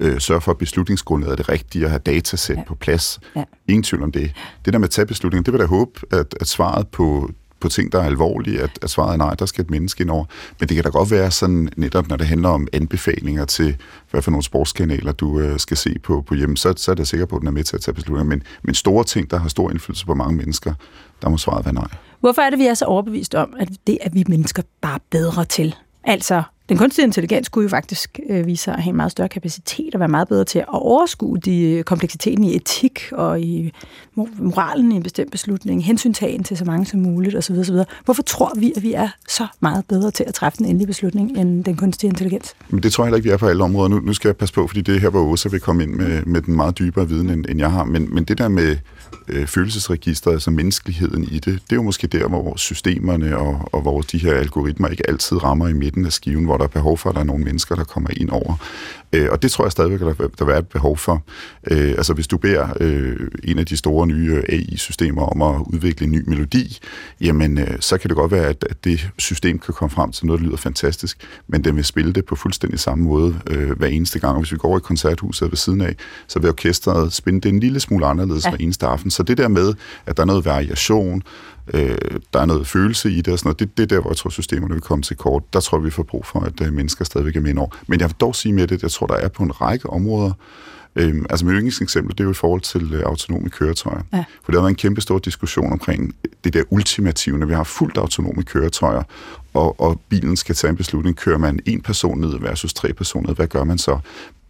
øh, sørge for, at beslutningsgrundlaget er det rigtige, og have datasæt ja. på plads. Ja. Ingen tvivl om det. Det der med at tage beslutninger, det vil jeg håbe, at, at svaret på på ting, der er alvorlige, at, at svaret er nej, der skal et menneske ind over. Men det kan da godt være sådan, netop når det handler om anbefalinger til, hvad for nogle sportskanaler du øh, skal se på, på hjemme, så, så er jeg sikker på, at den er med til at tage beslutninger. Men, men store ting, der har stor indflydelse på mange mennesker, der må svaret være nej. Hvorfor er det, vi er så overbevist om, at det er vi mennesker bare bedre til? Altså den kunstige intelligens skulle jo faktisk øh, vise sig at have en meget større kapacitet og være meget bedre til at overskue de øh, kompleksiteten i etik og i moralen i en bestemt beslutning, hensyntagen til så mange som muligt osv. osv. Hvorfor tror vi, at vi er så meget bedre til at træffe en endelig beslutning end den kunstige intelligens? Men det tror jeg heller ikke, vi er på alle områder. Nu, nu skal jeg passe på, fordi det er her, hvor Åsa vil komme ind med, med den meget dybere viden, end, end jeg har. Men, men det der med øh, følelsesregistret, altså menneskeligheden i det, det er jo måske der, hvor systemerne og, og hvor de her algoritmer ikke altid rammer i midten af skiven, hvor der er behov for, at der er nogle mennesker, der kommer ind over. Øh, og det tror jeg stadigvæk, der, der er et behov for. Øh, altså hvis du beder øh, en af de store nye AI-systemer om at udvikle en ny melodi, jamen øh, så kan det godt være, at, at det system kan komme frem til noget, der lyder fantastisk, men den vil spille det på fuldstændig samme måde øh, hver eneste gang. Og hvis vi går over i koncerthuset ved siden af, så vil orkestret spænde det en lille smule anderledes ja. hver eneste aften. Så det der med, at der er noget variation, øh, der er noget følelse i det og sådan noget. Det, det er der, hvor jeg tror, systemerne vil komme til kort. Der tror jeg, vi får brug for, at øh, mennesker stadigvæk er med over. Men jeg vil dog sige med det, at jeg tror, der er på en række områder, Øhm, altså mit yndlingseksempel, det er jo i forhold til øh, autonome køretøjer. Ja. For der har været en kæmpe stor diskussion omkring det der ultimative, når vi har fuldt autonome køretøjer, og, og bilen skal tage en beslutning, kører man en person ned versus tre personer, hvad gør man så?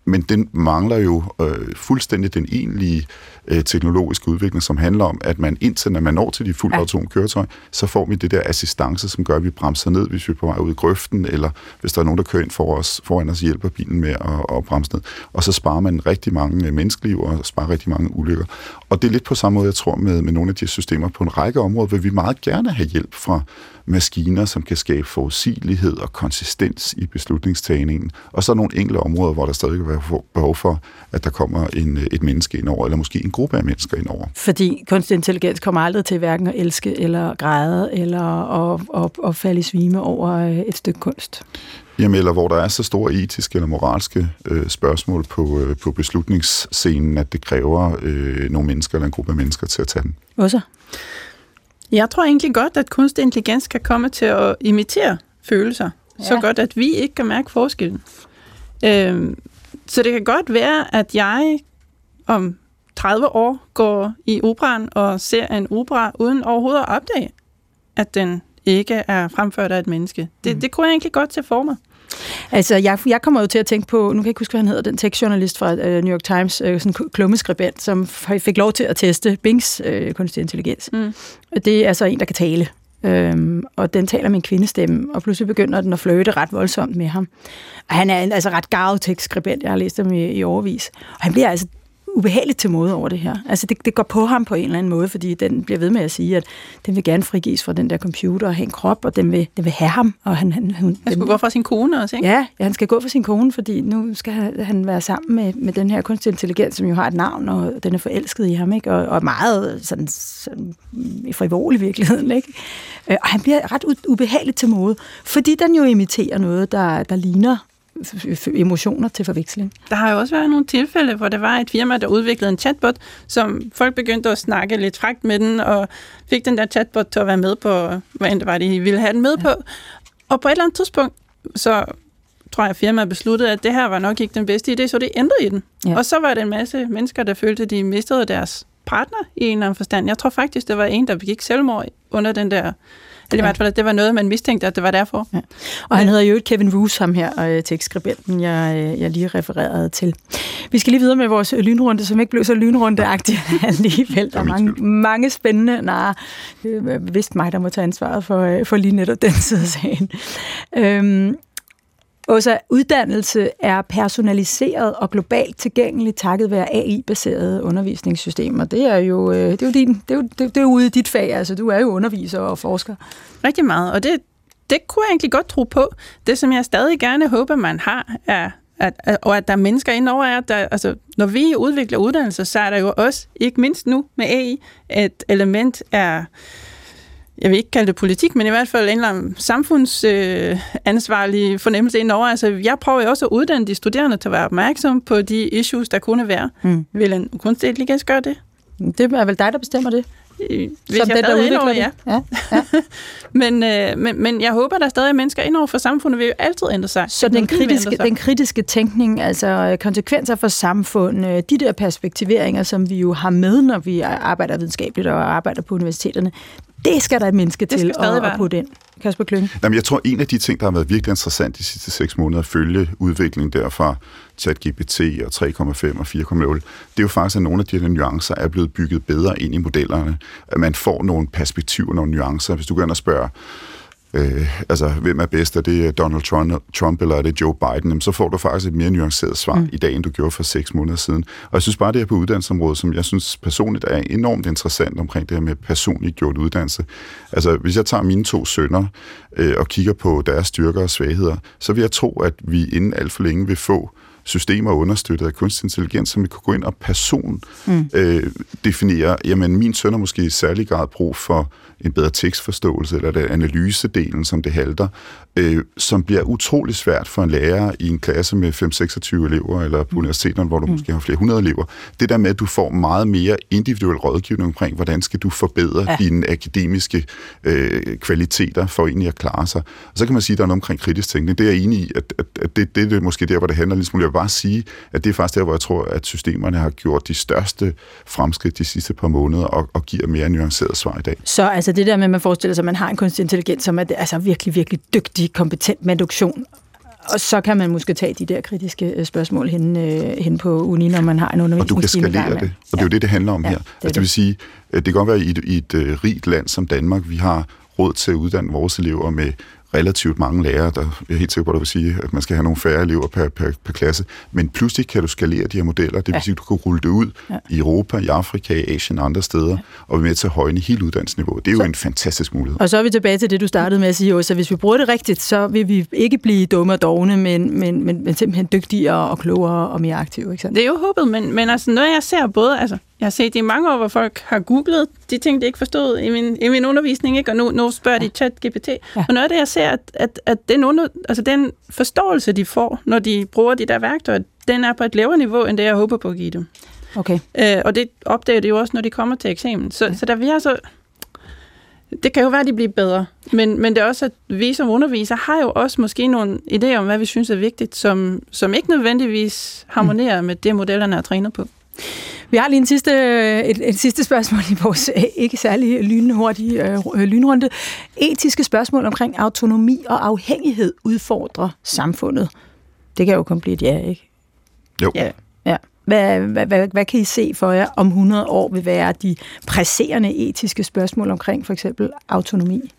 Men den mangler jo øh, fuldstændig den egentlige øh, teknologiske udvikling, som handler om, at man indtil når man når til de fuldt ja. autonome køretøj, så får vi det der assistance, som gør, at vi bremser ned, hvis vi er på vej ud i grøften, eller hvis der er nogen, der kører ind for os, foran os, hjælper bilen med at, at bremse ned. Og så sparer man rigtig mange øh, menneskeliv og sparer rigtig mange ulykker. Og det er lidt på samme måde, jeg tror, med, med nogle af de her systemer. På en række områder vil vi meget gerne have hjælp fra maskiner, som kan skabe forudsigelighed og konsistens i beslutningstagningen. Og så er nogle enkelte områder, hvor der stadig vil være behov for, at der kommer en, et menneske ind over, eller måske en gruppe af mennesker ind over. Fordi kunstig intelligens kommer aldrig til hverken at elske, eller græde, eller at, at, at falde i svime over et stykke kunst. Jamen, eller hvor der er så store etiske eller moralske øh, spørgsmål på, øh, på beslutningsscenen, at det kræver øh, nogle mennesker eller en gruppe af mennesker til at tage den. Også. Jeg tror egentlig godt, at kunstig intelligens kan komme til at imitere følelser, ja. så godt, at vi ikke kan mærke forskellen. Øhm, så det kan godt være, at jeg om 30 år går i operan og ser en opera uden overhovedet at opdage, at den ikke er fremført af et menneske. Det, mm. det kunne jeg egentlig godt se for mig. Altså, jeg, jeg kommer jo til at tænke på, nu kan jeg ikke huske, hvad han hedder, den tekstjournalist fra uh, New York Times, uh, sådan en klummeskribent, som fik lov til at teste Bings uh, kunstig intelligens. Mm. Det er altså en, der kan tale. Øhm, og den taler med en kvindestemme, og pludselig begynder den at fløte ret voldsomt med ham. Og han er en altså ret gavet tekstskribent, jeg har læst ham i, i overvis. Og han bliver altså ubehageligt til måde over det her. Altså det, det går på ham på en eller anden måde, fordi den bliver ved med at sige, at den vil gerne frigives fra den der computer og have en krop, og den vil, den vil have ham. Og han, han, han, han skal gå for sin kone også, ikke? Ja, ja, han skal gå for sin kone, fordi nu skal han være sammen med, med den her kunstig intelligens, som jo har et navn, og den er forelsket i ham, ikke? Og, og meget sådan, sådan i frivol i virkeligheden, ikke? Øh, og han bliver ret ubehageligt til måde, fordi den jo imiterer noget, der, der ligner emotioner til forveksling. Der har jo også været nogle tilfælde, hvor der var et firma, der udviklede en chatbot, som folk begyndte at snakke lidt fragt med den, og fik den der chatbot til at være med på, hvad end det var, de ville have den med ja. på. Og på et eller andet tidspunkt, så tror jeg, at firmaet besluttede, at det her var nok ikke den bedste idé, så det ændrede i den. Ja. Og så var det en masse mennesker, der følte, at de mistede deres partner i en eller anden forstand. Jeg tror faktisk, det var en, der begik selvmord under den der eller i hvert fald, at det var noget, man mistænkte, at det var derfor. Ja. Og han hedder jo Kevin Roos, ham her, øh, tekstskribenten, jeg, øh, jeg lige refererede til. Vi skal lige videre med vores lynrunde, som ikke blev så lynrundeagtig [LAUGHS] alligevel. Der er mange, mange spændende... Nej, er vist mig, der må tage ansvaret for, øh, for lige netop den side af sagen. Øhm, også uddannelse er personaliseret og globalt tilgængelig takket være AI-baserede undervisningssystemer. Det er jo, øh, det er jo, din, det er jo, det, det er jo ude i dit fag, altså du er jo underviser og forsker. Rigtig meget, og det, det kunne jeg egentlig godt tro på. Det, som jeg stadig gerne håber, man har, er at, at, og at der er mennesker indover, er, der, altså, når vi udvikler uddannelser, så er der jo også, ikke mindst nu med AI, et element af jeg vil ikke kalde det politik, men i hvert fald en eller anden samfundsansvarlig øh, fornemmelse indover. Altså, jeg prøver jo også at uddanne de studerende til at være opmærksom på de issues, der kunne være. Mm. Vil en kunstig intelligens gøre det? Det er vel dig, der bestemmer det? Hvis Som jeg den, der udvikler det? Ja. ja, ja. [LAUGHS] men, øh, men, men jeg håber, der er stadig mennesker indover for samfundet, vil jo altid ændre sig. Så den kritiske, den kritiske tænkning, altså øh, konsekvenser for samfundet, øh, de der perspektiveringer, som vi jo har med, når vi arbejder videnskabeligt og arbejder på universiteterne, det skal der et menneske Det til at, være at putte ind. Kasper Klynge. Jamen, jeg tror, en af de ting, der har været virkelig interessant de sidste seks måneder, at følge udviklingen der fra ChatGPT og 3,5 og 4,0, det er jo faktisk, at nogle af de her nuancer er blevet bygget bedre ind i modellerne. At man får nogle perspektiver, nogle nuancer. Hvis du går ind og spørger, øh, altså, hvem er bedst, er det Donald Trump, Trump eller er det Joe Biden, jamen, så får du faktisk et mere nuanceret svar mm. i dag, end du gjorde for seks måneder siden. Og jeg synes bare, det er på uddannelsesområdet, som jeg synes personligt er enormt interessant omkring det her med personligt gjort uddannelse. Altså, hvis jeg tager mine to sønner øh, og kigger på deres styrker og svagheder, så vil jeg tro, at vi inden alt for længe vil få systemer understøttet af kunstig intelligens, som vi kan gå ind og person mm. øh, definere, jamen min søn har måske i særlig grad brug for en bedre tekstforståelse, eller det analysedelen, som det halter, øh, som bliver utrolig svært for en lærer i en klasse med 5-26 elever, eller på universiteterne, hvor du mm. måske har flere hundrede elever. Det der med, at du får meget mere individuel rådgivning omkring, hvordan skal du forbedre ja. dine akademiske øh, kvaliteter for egentlig at klare sig. Og så kan man sige, at der er noget omkring kritisk tænkning. Det er jeg enig i, at, at, at det, det er måske der, hvor det handler lidt smule. Jeg vil bare sige, at det er faktisk der, hvor jeg tror, at systemerne har gjort de største fremskridt de sidste par måneder, og, og giver mere nuanceret svar i dag. Så altså det der med, at man forestiller sig, at man har en kunstig intelligens, som er altså virkelig, virkelig dygtig, kompetent med induktion, og så kan man måske tage de der kritiske øh, spørgsmål hen, øh, hen på uni, når man har en undervisning. Og du kan skalere det, og det er jo det, det handler om Ja, her. det Altså, det det. vil sige, at det kan godt være i et, i et øh, rigt land som Danmark, vi har råd til at uddanne vores elever med relativt mange lærere, der jeg er helt sikker på, at du vil sige, at man skal have nogle færre elever per, per, per klasse, men pludselig kan du skalere de her modeller, det vil Ja. sige, at du kan rulle det ud Ja. i Europa, i Afrika, i Asien og andre steder, og være med til at højne hele uddannelsesniveauet. Det er jo Så- en fantastisk mulighed. Og så er vi tilbage til det, du startede med at sige, så hvis vi bruger det rigtigt, så vil vi ikke blive dumme og dogne, men, men, men, men simpelthen dygtigere og klogere og mere aktive. Ikke sandt? Det er jo håbet, men, men altså noget jeg ser både, altså jeg har set det i mange år, hvor folk har googlet de ting, de ikke forstod i min, i min undervisning, ikke? og nu, nu spørger de chat GPT. Ja. Ja. Og noget af det, jeg ser, at, at, at den, under, altså den forståelse, de får, når de bruger de der værktøjer, den er på et lavere niveau, end det, jeg håber på at give dem. Okay. Øh, og det opdager de jo også, når de kommer til eksamen. Så, ja. så der vi har så... Det kan jo være, at de bliver bedre, men, men det er også, at vi som undervisere har jo også måske nogle idéer om, hvad vi synes er vigtigt, som, som ikke nødvendigvis harmonerer mm. med det, modellerne er trænet på. Vi har lige en sidste, et, et sidste spørgsmål i vores øh, ikke særlig lynhurtige øh, lynrunde. Etiske spørgsmål omkring autonomi og afhængighed udfordrer samfundet. Det kan jo kun blive et ja, ikke? Jo. Ja. ja. Hvad, hvad, hvad, hvad kan I se for jer om 100 år vil være de presserende etiske spørgsmål omkring for eksempel autonomi?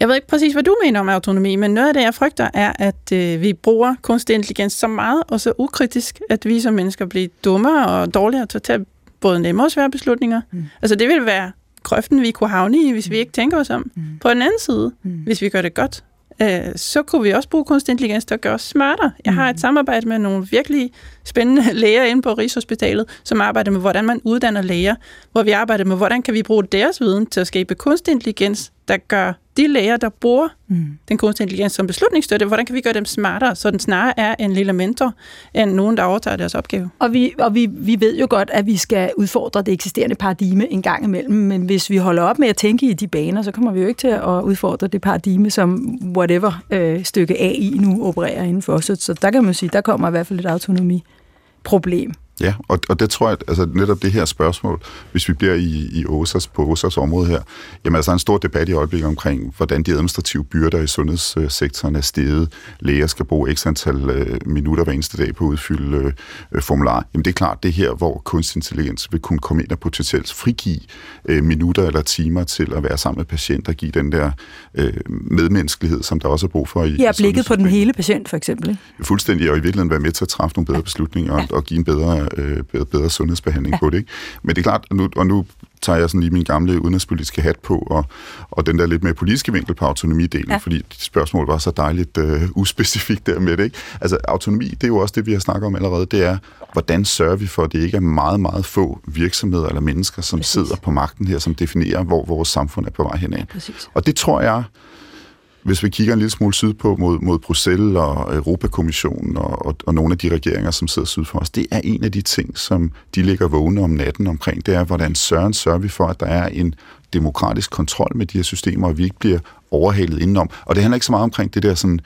Jeg ved ikke præcis, hvad du mener om autonomi, men noget af det, jeg frygter, er, at øh, vi bruger kunstig intelligens så meget og så ukritisk, at vi som mennesker bliver dummere og dårligere til at tage både nemme og svære beslutninger. Mm. Altså det vil være grøften, vi kunne havne i, hvis vi ikke tænker os om. Mm. På den anden side, mm. hvis vi gør det godt, øh, så kunne vi også bruge kunstig intelligens til at gøre os smartere. Jeg har et samarbejde med nogle virkelig spændende [LAUGHS] læger inde på Rigshospitalet, som arbejder med, hvordan man uddanner læger, hvor vi arbejder med, hvordan kan vi bruge deres viden til at skabe kunstig intelligens, der gør de læger, der bruger mm. den kunstig intelligens som beslutningsstøtte, hvordan kan vi gøre dem smartere, så den snarere er en lille mentor, end nogen, der overtager deres opgave. Og, vi, og vi, vi ved jo godt, at vi skal udfordre det eksisterende paradigme en gang imellem, men hvis vi holder op med at tænke i de baner, så kommer vi jo ikke til at udfordre det paradigme, som whatever øh, stykke AI nu opererer indenfor. Så, så der kan man sige, der kommer i hvert fald et autonomiproblem. Ja, og, og det tror jeg, altså netop det her spørgsmål, hvis vi bliver i, i OSAS, på OSAS område her, jamen altså en stor debat i øjeblikket omkring, hvordan de administrative byrder i sundhedssektoren er steget. Læger skal bruge ekstra antal øh, minutter hver eneste dag på at udfylde øh, formular. Jamen det er klart, det er her, hvor kunstig intelligens vil kunne komme ind og potentielt frigive øh, minutter eller timer til at være sammen med patienter og give den der øh, medmenneskelighed, som der også er brug for i Ja, blikket på den hele patient for eksempel. Fuldstændig, og i virkeligheden være med til at træffe nogle bedre beslutninger og, og give en bedre, øh, bedre, bedre sundhedsbehandling ja. på det. Ikke? Men det er klart, og nu, og nu tager jeg sådan lige min gamle udenrigspolitiske hat på, og, og den der lidt mere politiske vinkel på autonomidelen, ja. Ja. fordi spørgsmål var så dejligt øh, [LAUGHS] uspecifikt der med det. Ikke? Altså autonomi, det er jo også det, vi har snakket om allerede, det er, hvordan sørger vi for, at det ikke er meget, meget få virksomheder eller mennesker, som Præcis. sidder på magten her, som definerer, hvor vores samfund er på vej henad. Præcis. Og det tror jeg, hvis vi kigger en lille smule sydpå mod, mod Bruxelles og Europakommissionen og, og, og nogle af de regeringer, som sidder syd for os, det er en af de ting, som de ligger vågne om natten omkring. Det er, hvordan søren sørger vi for, at der er en demokratisk kontrol med de her systemer, og vi ikke bliver overhalet indenom. Og det handler ikke så meget omkring det der sådan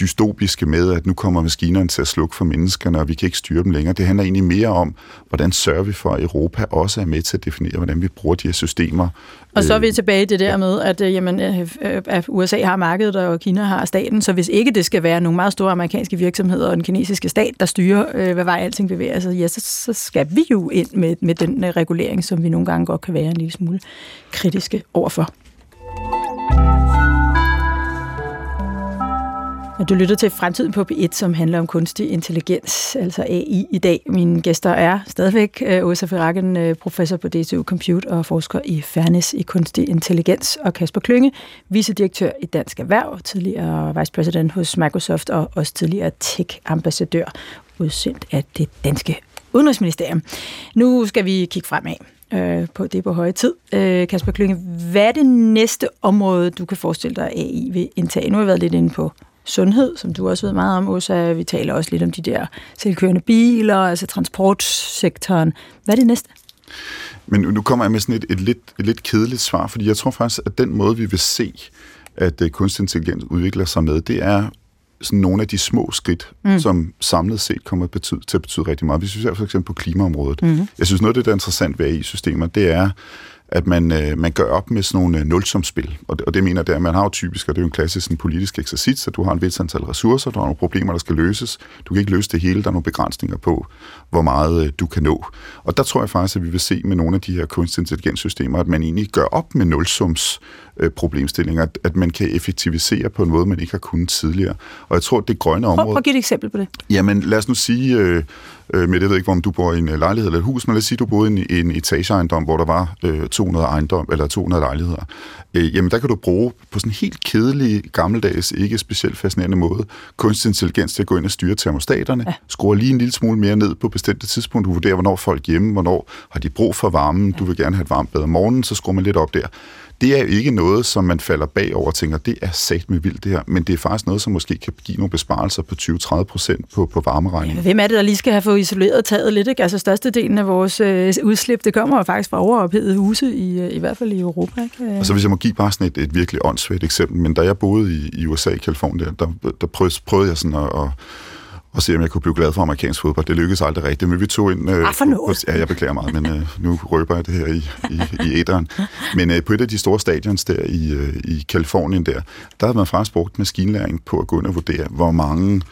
dystopiske med, at nu kommer maskinerne til at slukke for menneskerne, og vi kan ikke styre dem længere. Det handler egentlig mere om, hvordan sørger vi for, at Europa også er med til at definere, hvordan vi bruger de her systemer. Og så er vi øh, tilbage til det der med, at, øh, jamen, øh, at USA har markedet, og Kina har staten, så hvis ikke det skal være nogle meget store amerikanske virksomheder og den kinesiske stat, der styrer, hvad vej alting bevæger sig, ja, så, så skal vi jo ind med, med den regulering, som vi nogle gange godt kan være en lille smule kritiske overfor. Du lytter til Fremtiden på P1, som handler om kunstig intelligens, altså AI i dag. Mine gæster er stadigvæk øh, Åsa Ferrakken, øh, professor på DTU Compute og forsker i fairness i kunstig intelligens, og Kasper Klynge, vicedirektør i Dansk Erhverv, tidligere vicepræsident hos Microsoft og også tidligere tech-ambassadør, udsendt af det danske udenrigsministerium. Nu skal vi kigge fremad øh, på det på høje tid. Øh, Kasper Klynge, hvad er det næste område, du kan forestille dig, AI vil indtage? Nu har jeg været lidt inde på sundhed, som du også ved meget om, Osa. Vi taler også lidt om de der selvkørende biler, altså transportsektoren. Hvad er det næste? Men nu kommer jeg med sådan et, et, lidt, et lidt kedeligt svar, fordi jeg tror faktisk, at den måde, vi vil se, at uh, kunstig intelligens udvikler sig med, det er sådan nogle af de små skridt, mm. som samlet set kommer betyde, til at betyde rigtig meget. Hvis vi ser for eksempel på klimaområdet. Mm. Jeg synes, noget af det, der er interessant ved AI-systemer, det er, at man, øh, man gør op med sådan nogle øh, nulsumspil. Og det, og det mener jeg, at man har jo typisk, og det er jo en klassisk sådan, politisk eksercits, at du har en vis antal ressourcer, der er nogle problemer, der skal løses. Du kan ikke løse det hele, der er nogle begrænsninger på, hvor meget øh, du kan nå. Og der tror jeg faktisk, at vi vil se med nogle af de her kunstig intelligenssystemer, at man egentlig gør op med nulsums øh, problemstillinger, at, at man kan effektivisere på en måde, man ikke har kunnet tidligere. Og jeg tror, at det grønne område... Prøv, prøv at give et eksempel på det. Jamen, lad os nu sige, øh, øh, med det ved ikke, om du bor i en øh, lejlighed eller et hus, men lad os sige, du boede i en, en etageejendom, hvor der var øh, 200 ejendom, eller 200 lejligheder. Øh, jamen, der kan du bruge på sådan en helt kedelig, gammeldags, ikke specielt fascinerende måde, kunstig intelligens til at gå ind og styre termostaterne, ja. skrue lige en lille smule mere ned på bestemte tidspunkter, du vurderer, hvornår folk hjemme, hvornår har de brug for varmen, ja. du vil gerne have et varmt bad om morgenen, så skruer man lidt op der det er ikke noget, som man falder bagover og tænker, det er sat med vildt det her, men det er faktisk noget, som måske kan give nogle besparelser på 20-30 procent på, på varmeregningen. Ja, hvem er det, der lige skal have fået isoleret taget lidt? Ikke? Altså størstedelen af vores øh, udslip, det kommer jo faktisk fra overophedede huse, i, øh, i hvert fald i Europa. Ikke? Altså hvis jeg må give bare sådan et, et virkelig åndssvagt eksempel, men da jeg boede i, i USA i Kalifornien, der, der prøvede, prøvede jeg sådan at, at og se, om jeg kunne blive glad for amerikansk fodbold. Det lykkedes aldrig rigtigt, men vi tog ind... Øh, ah, for noget. Ja, jeg beklager meget, men øh, nu røber jeg det her i, i, i æderen. Men øh, på et af de store stadions der i, øh, i Kalifornien der, der havde man faktisk brugt maskinlæring på at gå ind og vurdere, hvor mange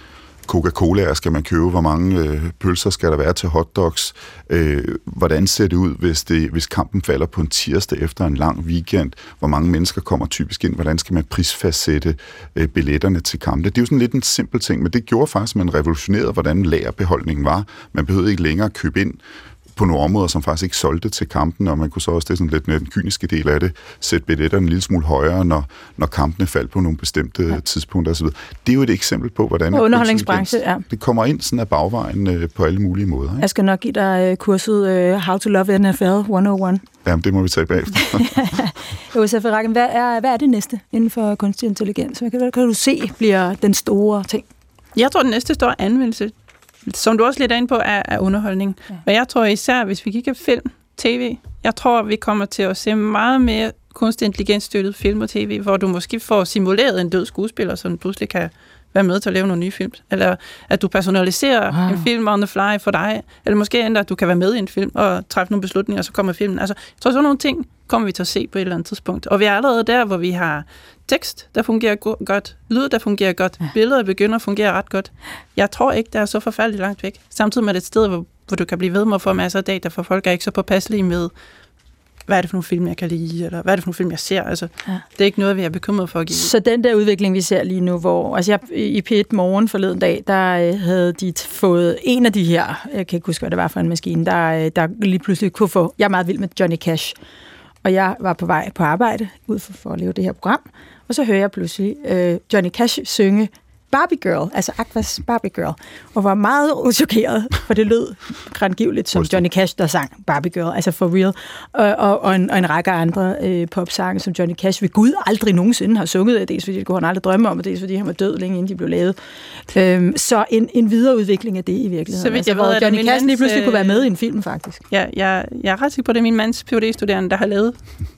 Coca-Cola skal man købe, hvor mange øh, pølser skal der være til hotdogs, øh, hvordan ser det ud, hvis, det, hvis kampen falder på en tirsdag efter en lang weekend, hvor mange mennesker kommer typisk ind, hvordan skal man prisfastsætte øh, billetterne til kampen. Det er jo sådan lidt en simpel ting, men det gjorde faktisk, at man revolutionerede, hvordan lagerbeholdningen var. Man behøvede ikke længere købe ind på nogle områder, som faktisk ikke solgte til kampen, og man kunne så også, det er sådan lidt den kyniske del af det, sætte billetterne en lille smule højere, når, når kampene faldt på nogle bestemte ja. tidspunkter osv. Det er jo et eksempel på, hvordan... Underholdningsbranche, ja. Det kommer ind sådan af bagvejen øh, på alle mulige måder. Ikke? Jeg skal nok give dig øh, kurset øh, How to Love NFL 101. Jamen, det må vi tage bagefter. [LAUGHS] Josef Rakken, hvad er, hvad er det næste inden for kunstig intelligens? Hvad kan, hvad kan du se bliver den store ting? Jeg tror, den næste store anvendelse, som du også lidt er inde på, er, er underholdning. Ja. Men jeg tror især, hvis vi kigger film, tv, jeg tror, vi kommer til at se meget mere kunstig intelligens støttet film og tv, hvor du måske får simuleret en død skuespiller, som pludselig kan være med til at lave nogle nye film. Eller at du personaliserer wow. en film on the fly for dig. Eller måske endda, at du kan være med i en film og træffe nogle beslutninger, og så kommer filmen. Altså, jeg tror, sådan nogle ting kommer vi til at se på et eller andet tidspunkt. Og vi er allerede der, hvor vi har tekst, der fungerer go- godt, lyd, der fungerer godt, ja. billeder begynder at fungere ret godt. Jeg tror ikke, det er så forfærdeligt langt væk. Samtidig med det et sted, hvor, hvor du kan blive ved med at få masser af data, for folk er ikke så påpasselige med, hvad er det for nogle film, jeg kan lide, eller hvad er det for nogle film, jeg ser. Altså, ja. Det er ikke noget, vi er bekymret for at give. Så den der udvikling, vi ser lige nu, hvor altså jeg, i P1 Morgen forleden dag, der øh, havde de fået en af de her, jeg kan ikke huske, hvad det var for en maskine, der, øh, der lige pludselig kunne få, jeg er meget vild med Johnny Cash, og jeg var på vej på arbejde ud for, for at lave det her program, og så hører jeg pludselig øh, Johnny Cash synge Barbie Girl, altså Aquas Barbie Girl, og var meget chokeret, for det lød grandgiveligt som Johnny Cash, der sang Barbie Girl, altså for real, og, og, og, en, og en række andre øh, popsange, som Johnny Cash ved Gud aldrig nogensinde har sunget, dels fordi det kunne han aldrig drømme om, og dels fordi han var død længe inden de blev lavet. Øhm, så en, en videreudvikling af det i virkeligheden. Så vidt jeg altså, ved, Johnny Cash lige pludselig øh, kunne være med i en film, faktisk. Ja, jeg, jeg er ret sikker på, at det er min mands phd studerende der har lavet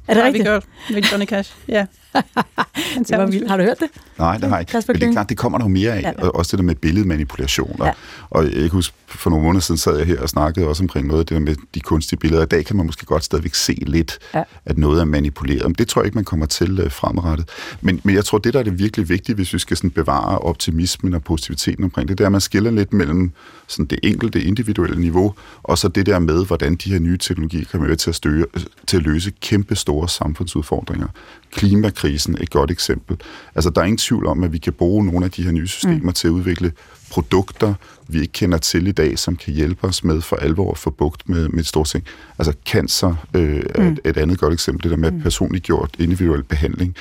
Er det har rigtigt? gjort med Johnny Cash. Ja. [LAUGHS] Det var vildt. Har du hørt det? Nej, det har jeg ikke. Men det er klart, det kommer der jo mere af. Ja. Ja. Også det der med billedmanipulation. Og, Ja. og jeg kan huske, for nogle måneder siden sad jeg her og snakkede også omkring noget af det der med de kunstige billeder. I dag kan man måske godt stadigvæk se lidt, Ja. at noget er manipuleret. Men det tror jeg ikke, man kommer til øh, fremadrettet. Men, men jeg tror, det der er det virkelig vigtige, hvis vi skal sådan bevare optimismen og positiviteten omkring det, det er, at man skiller lidt mellem sådan det enkelte individuelle niveau, og så det der med, hvordan de her nye teknologier kan være til at, støge, til at løse kæmpe store samfundsudfordringer. Klimakrisen er et godt eksempel. Altså, der er ingen tvivl om, at vi kan bruge nogle af de her nye systemer mm. til at udvikle produkter, vi ikke kender til i dag, som kan hjælpe os med for alvor at få bugt med, med et stort ting. Altså cancer øh, er et, et andet godt eksempel, det der med personligt gjort individuel behandling.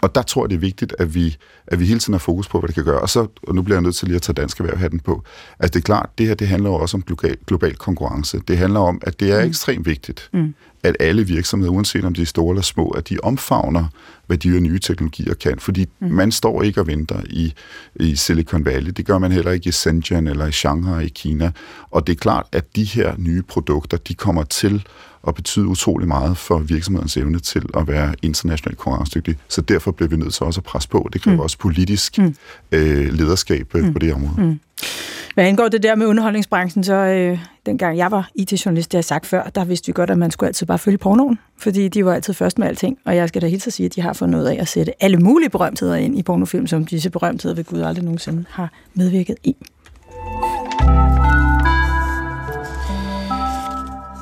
Og der tror jeg, det er vigtigt, at vi, at vi hele tiden har fokus på, hvad det kan gøre. Og så, og nu bliver jeg nødt til lige at tage dansk erhvervhatten på. Altså det er klart, det her det handler jo også om global, global konkurrence. Det handler om, at det er mm. ekstremt vigtigt, mm. at alle virksomheder, uanset om de er store eller små, at de omfavner, hvad de her nye teknologier kan. Fordi mm. man står ikke og venter i, i Silicon Valley. Det gør man heller ikke i Shenzhen eller i Shanghai i Kina. Og det er klart, at de her nye produkter, de kommer til at betyde utrolig meget for virksomhedens evne til at være internationalt konkurrencedygtig. Så derfor bliver vi nødt til også at presse på. Det kræver mm. også politisk mm. øh, lederskab mm. på det område. Mm. Hvad angår det der med underholdningsbranchen, så øh, dengang jeg var IT-journalist, det har jeg sagt før, der vidste vi godt, at man skulle altid bare følge pornoen, fordi de var altid først med alting. Og jeg skal da helt så sige, at de har fundet ud af at sætte alle mulige berømtheder ind i pornofilm, som disse berømtheder ved Gud aldrig nogensinde har medvirket i.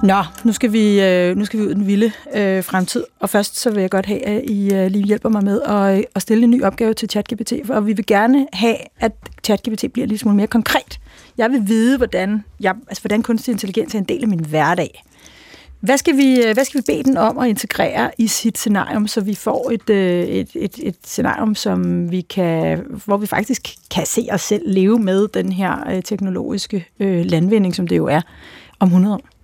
Nå, nu skal vi, øh, nu skal vi ud i den vilde øh, fremtid, og først så vil jeg godt have, at I øh, lige hjælper mig med at, øh, at stille en ny opgave til ChatGPT, og vi vil gerne have, at ChatGPT bliver lidt smule mere konkret. Jeg vil vide, hvordan, jeg, altså, hvordan kunstig intelligens er en del af min hverdag. Hvad skal, vi, øh, hvad skal vi bede den om at integrere i sit scenarium, så vi får et, øh, et, et, et scenarium, som vi kan, hvor vi faktisk kan se os selv leve med den her øh, teknologiske øh, landvinding, som det jo er om 100 år?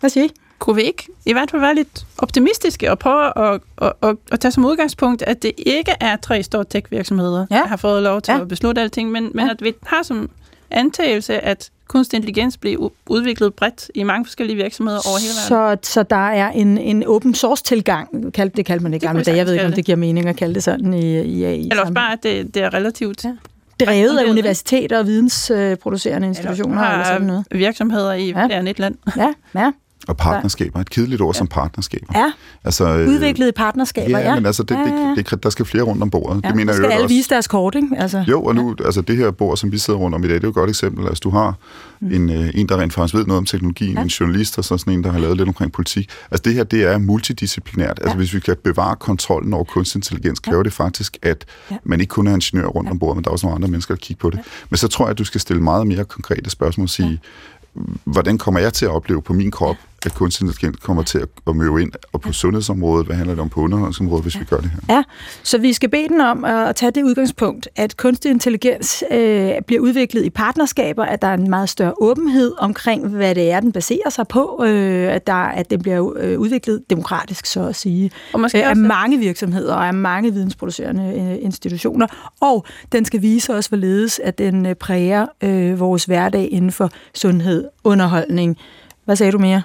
Hvad siger I? Kunne vi ikke i hvert fald være lidt optimistiske og prøve at, at, at, at tage som udgangspunkt, at det ikke er tre store tech-virksomheder, Ja. der har fået lov til Ja. at beslutte alting, men, men Ja. at vi har som antagelse, at kunstig intelligens bliver udviklet bredt i mange forskellige virksomheder over hele verden. Så, så der er en, en open source tilgang, kald- det kaldte man det gamle dage. Jeg ved ikke, om det giver mening at kalde det sådan i, i AI. Eller også bare, at det, det er relativt Ja. drevet af universiteter og vidensproducerende institutioner eller, eller sådan noget. virksomheder i Ja. ja. flere end et land. Ja, ja, Og partnerskaber. Et kedeligt ord ja. som partnerskaber. ja. Altså, øh, Udviklet i partnerskaber, Ja, ja. men altså, det, ja, ja, ja. det, det, der skal flere rundt om bordet. Ja, det mener jeg skal jo alle også. vise deres kort, ikke? Altså, Jo, og nu, altså det her bord, som vi sidder rundt om i dag, det er jo et godt eksempel. Altså du har mm. en, øh, en, der rent faktisk ved noget om teknologien, Ja. ja. en journalist, og så sådan en, der har lavet lidt omkring politik. Altså det her, det er multidisciplinært. Altså Ja. hvis vi kan bevare kontrollen over kunstig intelligens, kræver det faktisk, at Ja. man ikke kun er ingeniør rundt om bordet, men der er også nogle andre mennesker, der kigger på det. Men så tror jeg, at du skal stille meget mere konkrete spørgsmål og sige, hvordan kommer jeg til at opleve på min krop, at kunstig intelligens kommer til at, at møde ind, og på sundhedsområdet, hvad handler det om på underholdningsområdet, hvis vi gør det her? Ja, så vi skal bede den om at tage det udgangspunkt, at kunstig intelligens øh, bliver udviklet i partnerskaber, at der er en meget større åbenhed omkring, hvad det er, den baserer sig på, øh, at, der, at den bliver øh, udviklet demokratisk, så at sige, Og måske øh, af også, mange virksomheder og af mange vidensproducerende øh, institutioner, og den skal vise os, hvorledes at den øh, præger øh, vores hverdag inden for sundhed, underholdning. Hvad sagde du mere?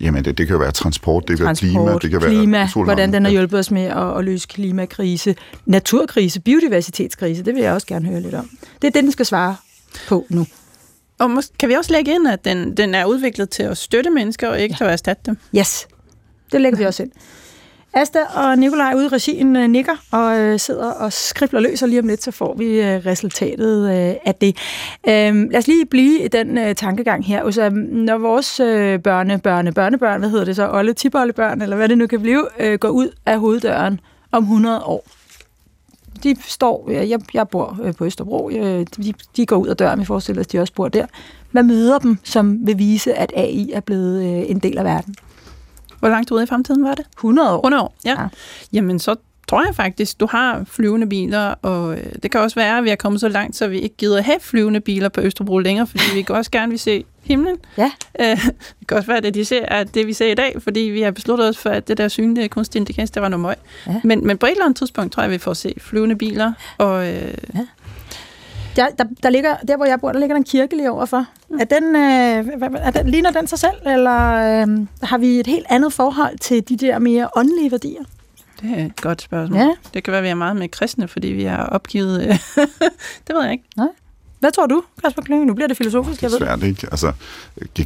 Jamen, det, det kan jo være transport, det kan være klima, det kan klima, være... utrolig hvordan den har hjulpet os med at, at løse klimakrise, naturkrise, biodiversitetskrise, det vil jeg også gerne høre lidt om. Det er det, den skal svare på nu. og måske, kan vi også lægge ind, at den, den er udviklet til at støtte mennesker, og ikke ja. til at erstatte dem? Yes, det lægger vi også ind. Asta og Nikolaj ude i regien øh, nikker og øh, sidder og skribler løs, og lige om lidt, så får vi øh, resultatet øh, af det. Øhm, lad os lige blive i den øh, tankegang her. Altså, når vores øh, børne, børne, børnebørn, hvad hedder det så, olle tibollebørn, eller hvad det nu kan blive, øh, går ud af hoveddøren om 100 år. De står, jeg, jeg bor øh, på Østerbro, øh, de, de går ud af døren, vi forestiller os, de også bor der. Hvad møder dem, som vil vise, at AI er blevet øh, en del af verden? Hvor langt ude i fremtiden var det? 100 år. 100 år, ja. Ja. ja. Jamen, så tror jeg faktisk, du har flyvende biler, og øh, det kan også være, at vi er kommet så langt, så vi ikke gider have flyvende biler på Østerbro længere, fordi vi kan også gerne vil se himlen. [LAUGHS] Ja. Øh, det kan også være, at det, de ser, er det, vi ser i dag, fordi vi har besluttet os for, at det der synlige kunstig intelligens, det var noget møg. Ja. Men, men på et eller andet tidspunkt tror jeg, vi får se flyvende biler, og øh, Ja. Der, der, der, ligger, der, hvor jeg bor, der ligger der en kirke lige overfor. Er den, øh, er den, ligner den sig selv, eller øh, har vi et helt andet forhold til de der mere åndelige værdier? Det er et godt spørgsmål. Ja. Det kan være, at vi er meget med kristne, fordi vi har opgivet... øh, [LAUGHS] det ved jeg ikke. Hvad tror du, Kasper Klynge? Nu bliver det filosofisk, jeg Det ved. er svært, ikke? Altså,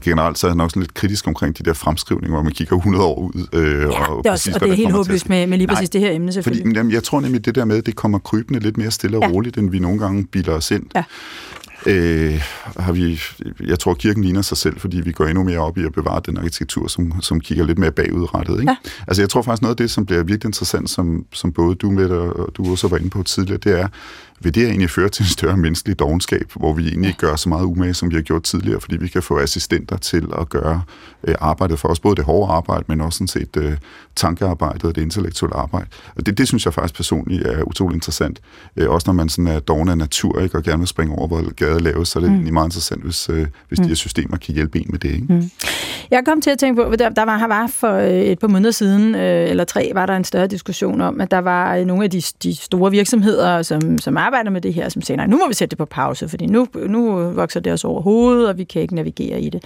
generelt så er jeg nok sådan lidt kritisk omkring de der fremskrivninger, hvor man kigger 100 år ud. Øh, Ja, det er også, præcis, og hvad det er helt håbløst med, med lige Nej, præcis det her emne, Fordi, selvfølgelig. men jamen, jeg tror nemlig, det der med, det kommer krybende lidt mere stille og Ja. roligt, end vi nogle gange bilder os ind. Ja. Øh, har vi, jeg tror, kirken ligner sig selv, fordi vi går endnu mere op i at bevare den arkitektur, som, som kigger lidt mere bagudrettet. Ikke? Ja. Altså, jeg tror faktisk, noget af det, som bliver virkelig interessant, som, som både du med og du også var inde på tidligere, det er, vil det egentlig føre til en større menneskelig dogenskab, hvor vi egentlig ikke gør så meget umage, som vi har gjort tidligere, fordi vi kan få assistenter til at gøre øh, arbejdet for os, både det hårde arbejde, men også sådan set øh, tankearbejdet og det intellektuelle arbejde. Og det, det synes jeg faktisk personligt er utrolig interessant. Øh, også når man sådan er doven af natur, ikke, og gerne vil springe over, hvor gaden laves, så er det mm. egentlig meget interessant, hvis, øh, hvis mm. de her systemer kan hjælpe en med det. Ikke? Mm. Jeg kom til at tænke på, der, der var, her var for øh, et par måneder siden, øh, eller tre, var der en større diskussion om, at der var øh, nogle af de, de store virksomheder, som, som arbejder med det her, som siger, nej, nu må vi sætte det på pause, fordi nu, nu vokser det os over hovedet, og vi kan ikke navigere i det.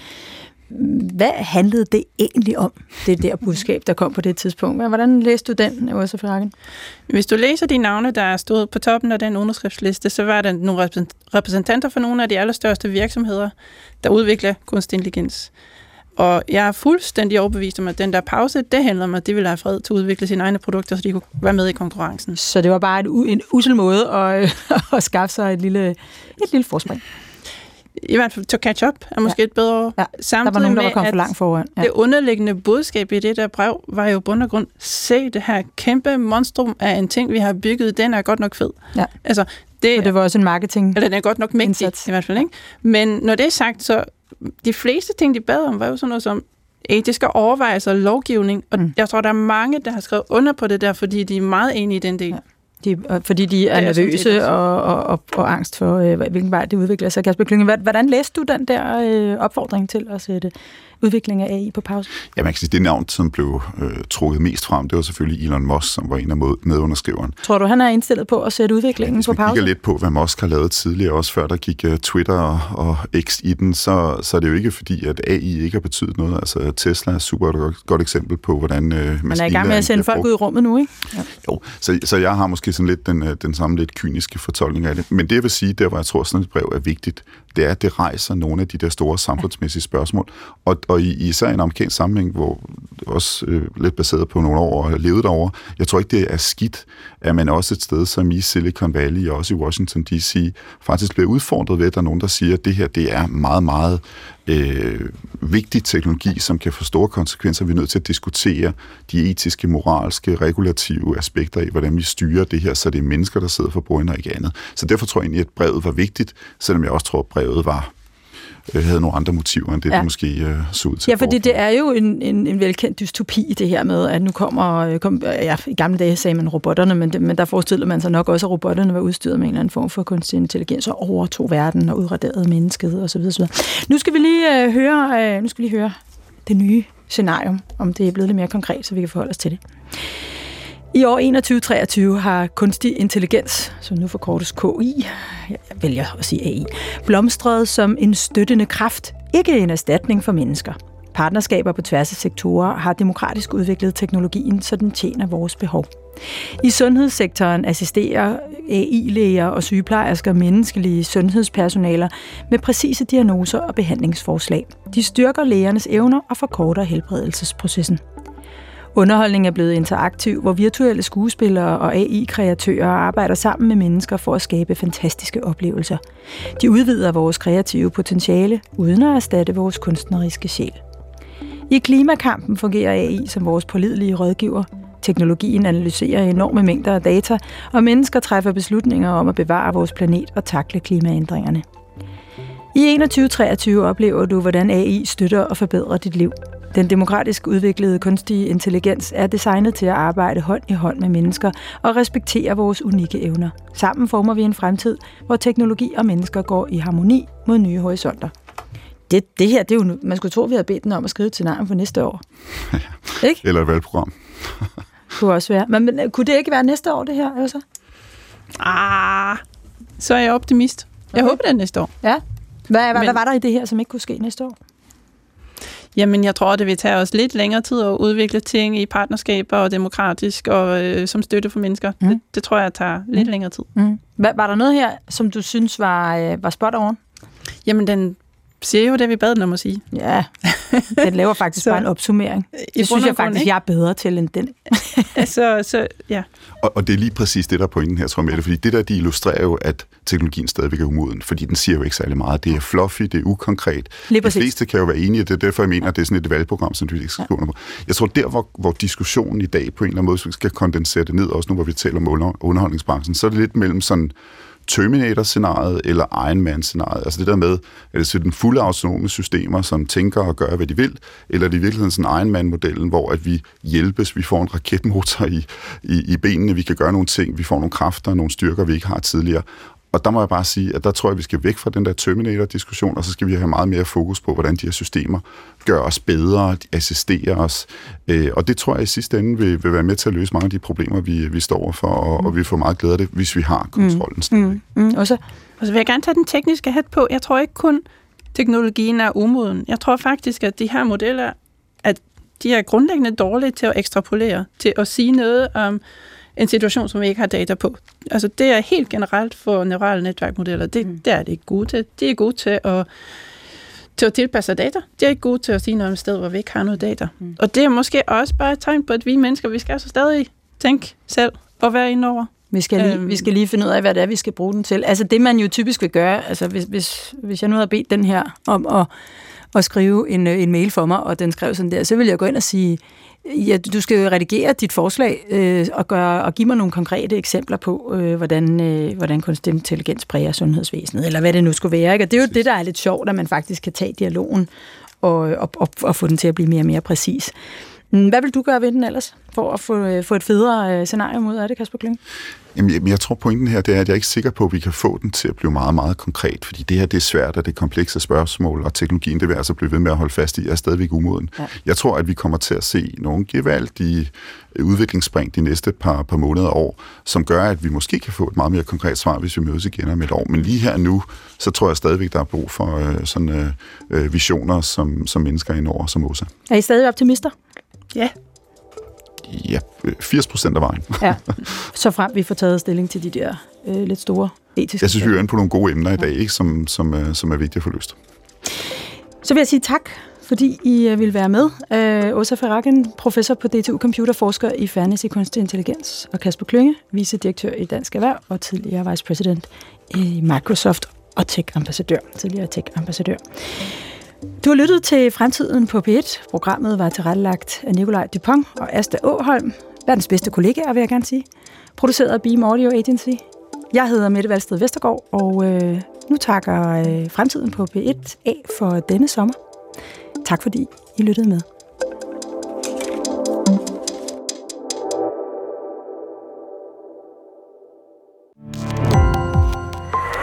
Hvad handlede det egentlig om, det der budskab, der kom på det tidspunkt? Hvordan læste du den, Åsa Frakken? Hvis du læser de navne, der stod på toppen af den underskriftsliste, så var der nogle repræsentanter for nogle af de allerstørste virksomheder, der udvikler kunstig intelligens. Og jeg er fuldstændig overbevist om, at den der pause, det handler om, at de vil have fred til at udvikle sine egne produkter, så de kunne være med i konkurrencen. Så det var bare et, u- en usel måde at, [LAUGHS] at skaffe sig et lille, et lille forspring. I hvert fald to catch up er måske ja. et bedre. Ja, Samtidig Der var nogen, der var kommet for langt foran. Ja. Det underliggende budskab i det der brev var jo bund og grund, se det her kæmpe monstrum af en ting, vi har bygget, den er godt nok fed. Ja. Altså, det, Så det var også en marketing. eller den er godt nok mægtig, Indsats. i hvert fald. Ikke? Men når det er sagt, så de fleste ting, de bad om, var jo sådan noget som etiske overvejelser og lovgivning. Og Mm. jeg tror, der er mange, der har skrevet under på det der, fordi de er meget enige i den del. Ja. De, fordi de er er nervøse og, og, og, og angst for, øh, hvilken vej det udvikler sig. Kasper Klynge, hvordan læste du den der øh, opfordring til at sætte udvikling af AI på pause? Ja, man kan sige, det navn, som blev øh, trukket mest frem, det var selvfølgelig Elon Musk, som var en af medunderskriveren. Tror du, han er indstillet på at sætte udviklingen Hvis på pause? kigger lidt på, hvad Musk har lavet tidligere, også før der gik uh, Twitter og, og X i den, så, så er det jo ikke fordi, at AI ikke har betydet noget. Altså Tesla er et super godt, godt eksempel på, hvordan uh, Man er i gang med at sende folk ud i rummet nu, ikke? Ja. Jo, så, så jeg har måske sådan lidt den, øh, den samme lidt kyniske fortolkning af det. Men det jeg vil sige, der hvor jeg tror, sådan et brev er vigtigt, det er, at det rejser nogle af de der store samfundsmæssige spørgsmål. Og, og i, især i en amerikansk sammenhæng, hvor også øh, lidt baseret på nogle år og levet derovre, jeg tror ikke, det er skidt, at man også et sted som i Silicon Valley og også i Washington D.C. faktisk bliver udfordret ved, at der er nogen, der siger, at det her det er meget, meget øh, vigtig teknologi, som kan få store konsekvenser. Vi er nødt til at diskutere de etiske, moralske, regulative aspekter i, hvordan vi styrer det her, så det er mennesker, der sidder for bordenden og ikke andet. Så derfor tror jeg egentlig, at brevet var vigtigt, selvom jeg også tror, at brevet var øh, havde nogle andre motiver, end det, ja. Det måske øh, så ud til. Ja, fordi det er jo en, en, en velkendt dystopi, det her med, at nu kommer, øh, kom, ja, i gamle dage sagde man robotterne, men, men der forestiller man sig nok også, at robotterne var udstyret med en eller anden form for kunstig intelligens og overtog verden og udraderede mennesket osv. osv. Nu skal vi lige øh, høre, øh, nu skal vi lige høre det nye scenarium, om det er blevet lidt mere konkret, så vi kan forholde os til det. I år 2123 har kunstig intelligens, som nu forkortes KI, jeg vælger at sige AI, blomstret som en støttende kraft, ikke en erstatning for mennesker. Partnerskaber på tværs af sektorer har demokratisk udviklet teknologien, så den tjener vores behov. I sundhedssektoren assisterer AI-læger og sygeplejersker menneskelige sundhedspersonaler med præcise diagnoser og behandlingsforslag. De styrker lægernes evner og forkorter helbredelsesprocessen. Underholdning er blevet interaktiv, hvor virtuelle skuespillere og AI-kreatører arbejder sammen med mennesker for at skabe fantastiske oplevelser. De udvider vores kreative potentiale, uden at erstatte vores kunstneriske sjæl. I klimakampen fungerer AI som vores pålidelige rådgiver. Teknologien analyserer enorme mængder af data, og mennesker træffer beslutninger om at bevare vores planet og takle klimaændringerne. I 2123 oplever du, hvordan AI støtter og forbedrer dit liv. Den demokratisk udviklede kunstige intelligens er designet til at arbejde hånd i hånd med mennesker og respektere vores unikke evner. Sammen former vi en fremtid, hvor teknologi og mennesker går i harmoni mod nye horisonter. Det, det her, det er jo, nu- man skulle tro, vi havde bedt den om at skrive til for næste år. [LAUGHS] Ikke? Eller et valgprogram. [LAUGHS] Kunne også være. Men, men øh, kunne det ikke være næste år, det her, Elsa? Ah, så er jeg optimist. Jeg håber, det er næste år. Ja. Hvad, hvad, Men- hvad var der i det her, som ikke kunne ske næste år? Jamen, jeg tror, det vil tage os lidt længere tid at udvikle ting i partnerskaber og demokratisk og øh, som støtte for mennesker. Mm. Mm. Det, det tror jeg tager lidt længere tid. Mm. Hvad, var der noget her, som du synes var, øh, var spot on? Jamen, den siger jo det, vi bad den om at sige. Ja, den laver [LAUGHS] faktisk Så- bare en opsummering. Det synes jeg faktisk, ikke? jeg er bedre til end den. [LAUGHS] så, så, ja. Og, og det er lige præcis det, der er pointen her, tror jeg, med det. Fordi det der, de illustrerer jo, at teknologien stadigvæk er umoden. Fordi den siger jo ikke særlig meget. Det er fluffy, det er ukonkret. Lige De præcis. fleste kan jo være enige, det er derfor, jeg mener, at det er sådan et valgprogram, som vi ikke skal under på. Jeg tror, der, hvor, hvor diskussionen i dag på en eller anden måde skal kondensere det ned, også nu hvor vi taler om under- underholdningsbranchen, så er det lidt mellem sådan Terminator-scenariet eller Iron Man-scenariet. Altså det der med, at det så den fulde autonome systemer, som tænker og gør, hvad de vil, eller er det i virkeligheden sådan Iron Man-modellen, hvor at vi hjælpes, vi får en raketmotor i, i, i benene, vi kan gøre nogle ting, vi får nogle kræfter, nogle styrker, vi ikke har tidligere. Og der må jeg bare sige, at der tror jeg, vi skal væk fra den der Terminator-diskussion, og så skal vi have meget mere fokus på, hvordan de her systemer gør os bedre, de assisterer os. Øh, og det tror jeg i sidste ende vil, vil være med til at løse mange af de problemer, vi, vi står overfor, og, og vi får meget glæde af det, hvis vi har kontrollen. Mm. Mm. Mm. Og så, Og så vil jeg gerne tage den tekniske hat på. Jeg tror ikke kun, teknologien er umoden. Jeg tror faktisk, at de her modeller, at de er grundlæggende dårlige til at ekstrapolere, til at sige noget om en situation, som vi ikke har data på. Altså det er helt generelt for neurale netværkmodeller. Det, mm. det er det ikke gode til. De er gode til at, til at tilpasse data. De er ikke gode til at sige noget om et sted, hvor vi ikke har noget data. Mm. Og det er måske også bare et tegn på, at vi mennesker, vi skal altså stadig tænke selv og være inde over. vi skal, lige, Øhm. vi skal lige finde ud af, hvad det er, vi skal bruge den til. Altså det, man jo typisk vil gøre, altså hvis, hvis, hvis jeg nu havde bedt den her om at, at skrive en, øh, en mail for mig, og den skrev sådan der, så vil jeg gå ind og sige, ja, du skal redigere dit forslag øh, og, gøre, og give mig nogle konkrete eksempler på, øh, hvordan, øh, hvordan kunstig intelligens præger sundhedsvæsenet, eller hvad det nu skulle være. Ikke? Og det er jo det, der er lidt sjovt, at man faktisk kan tage dialogen og, og, og, og få den til at blive mere og mere præcis. Mm, Hvad vil du gøre ved den ellers, for at få, øh, få et federe øh, scenarie ud af det, Kasper Kling? Jamen, jeg, tror pointen her, det er, at jeg er ikke sikker på, at vi kan få den til at blive meget, meget konkret, fordi det her, det er svært, og det er komplekse spørgsmål, og teknologien, det vil altså blive ved med at holde fast i, er stadigvæk umoden. Ja. Jeg tror, at vi kommer til at se nogle gevaldige udviklingsspring de næste par, par måneder og år, som gør, at vi måske kan få et meget mere konkret svar, hvis vi mødes igen om et år. Men lige her nu, så tror jeg stadigvæk, der er brug for øh, sådan øh, øh, visioner som, som mennesker indover, som Osa. Er I stadig optimister? Ja, Ja, øh, 80 procent af vejen. Ja. [LAUGHS] Så frem vi får taget stilling til de der øh, lidt store etiske Jeg synes, vi er inde på nogle gode emner i dag, ikke, som, som, øh, som er vigtige at få løst. Så vil jeg sige tak, fordi I øh, vil være med. Øh, Åsa Ferraken, professor på DTU Computerforsker i Fairness i Kunstig Intelligens, og Kasper Klynge, vicedirektør i Dansk Erhverv og tidligere vice president i Microsoft og tech-ambassadør, tidligere tech-ambassadør. Du har lyttet til Fremtiden på P1. Programmet var tilrettelagt af Nikolaj Dupont og Asta Åholm, verdens bedste kollegaer, vil jeg gerne sige. Produceret af Beam Audio Agency. Jeg hedder Mette Valsted Vestergaard, og øh, nu takker øh, Fremtiden på P1 af for denne sommer. Tak fordi I lyttede med.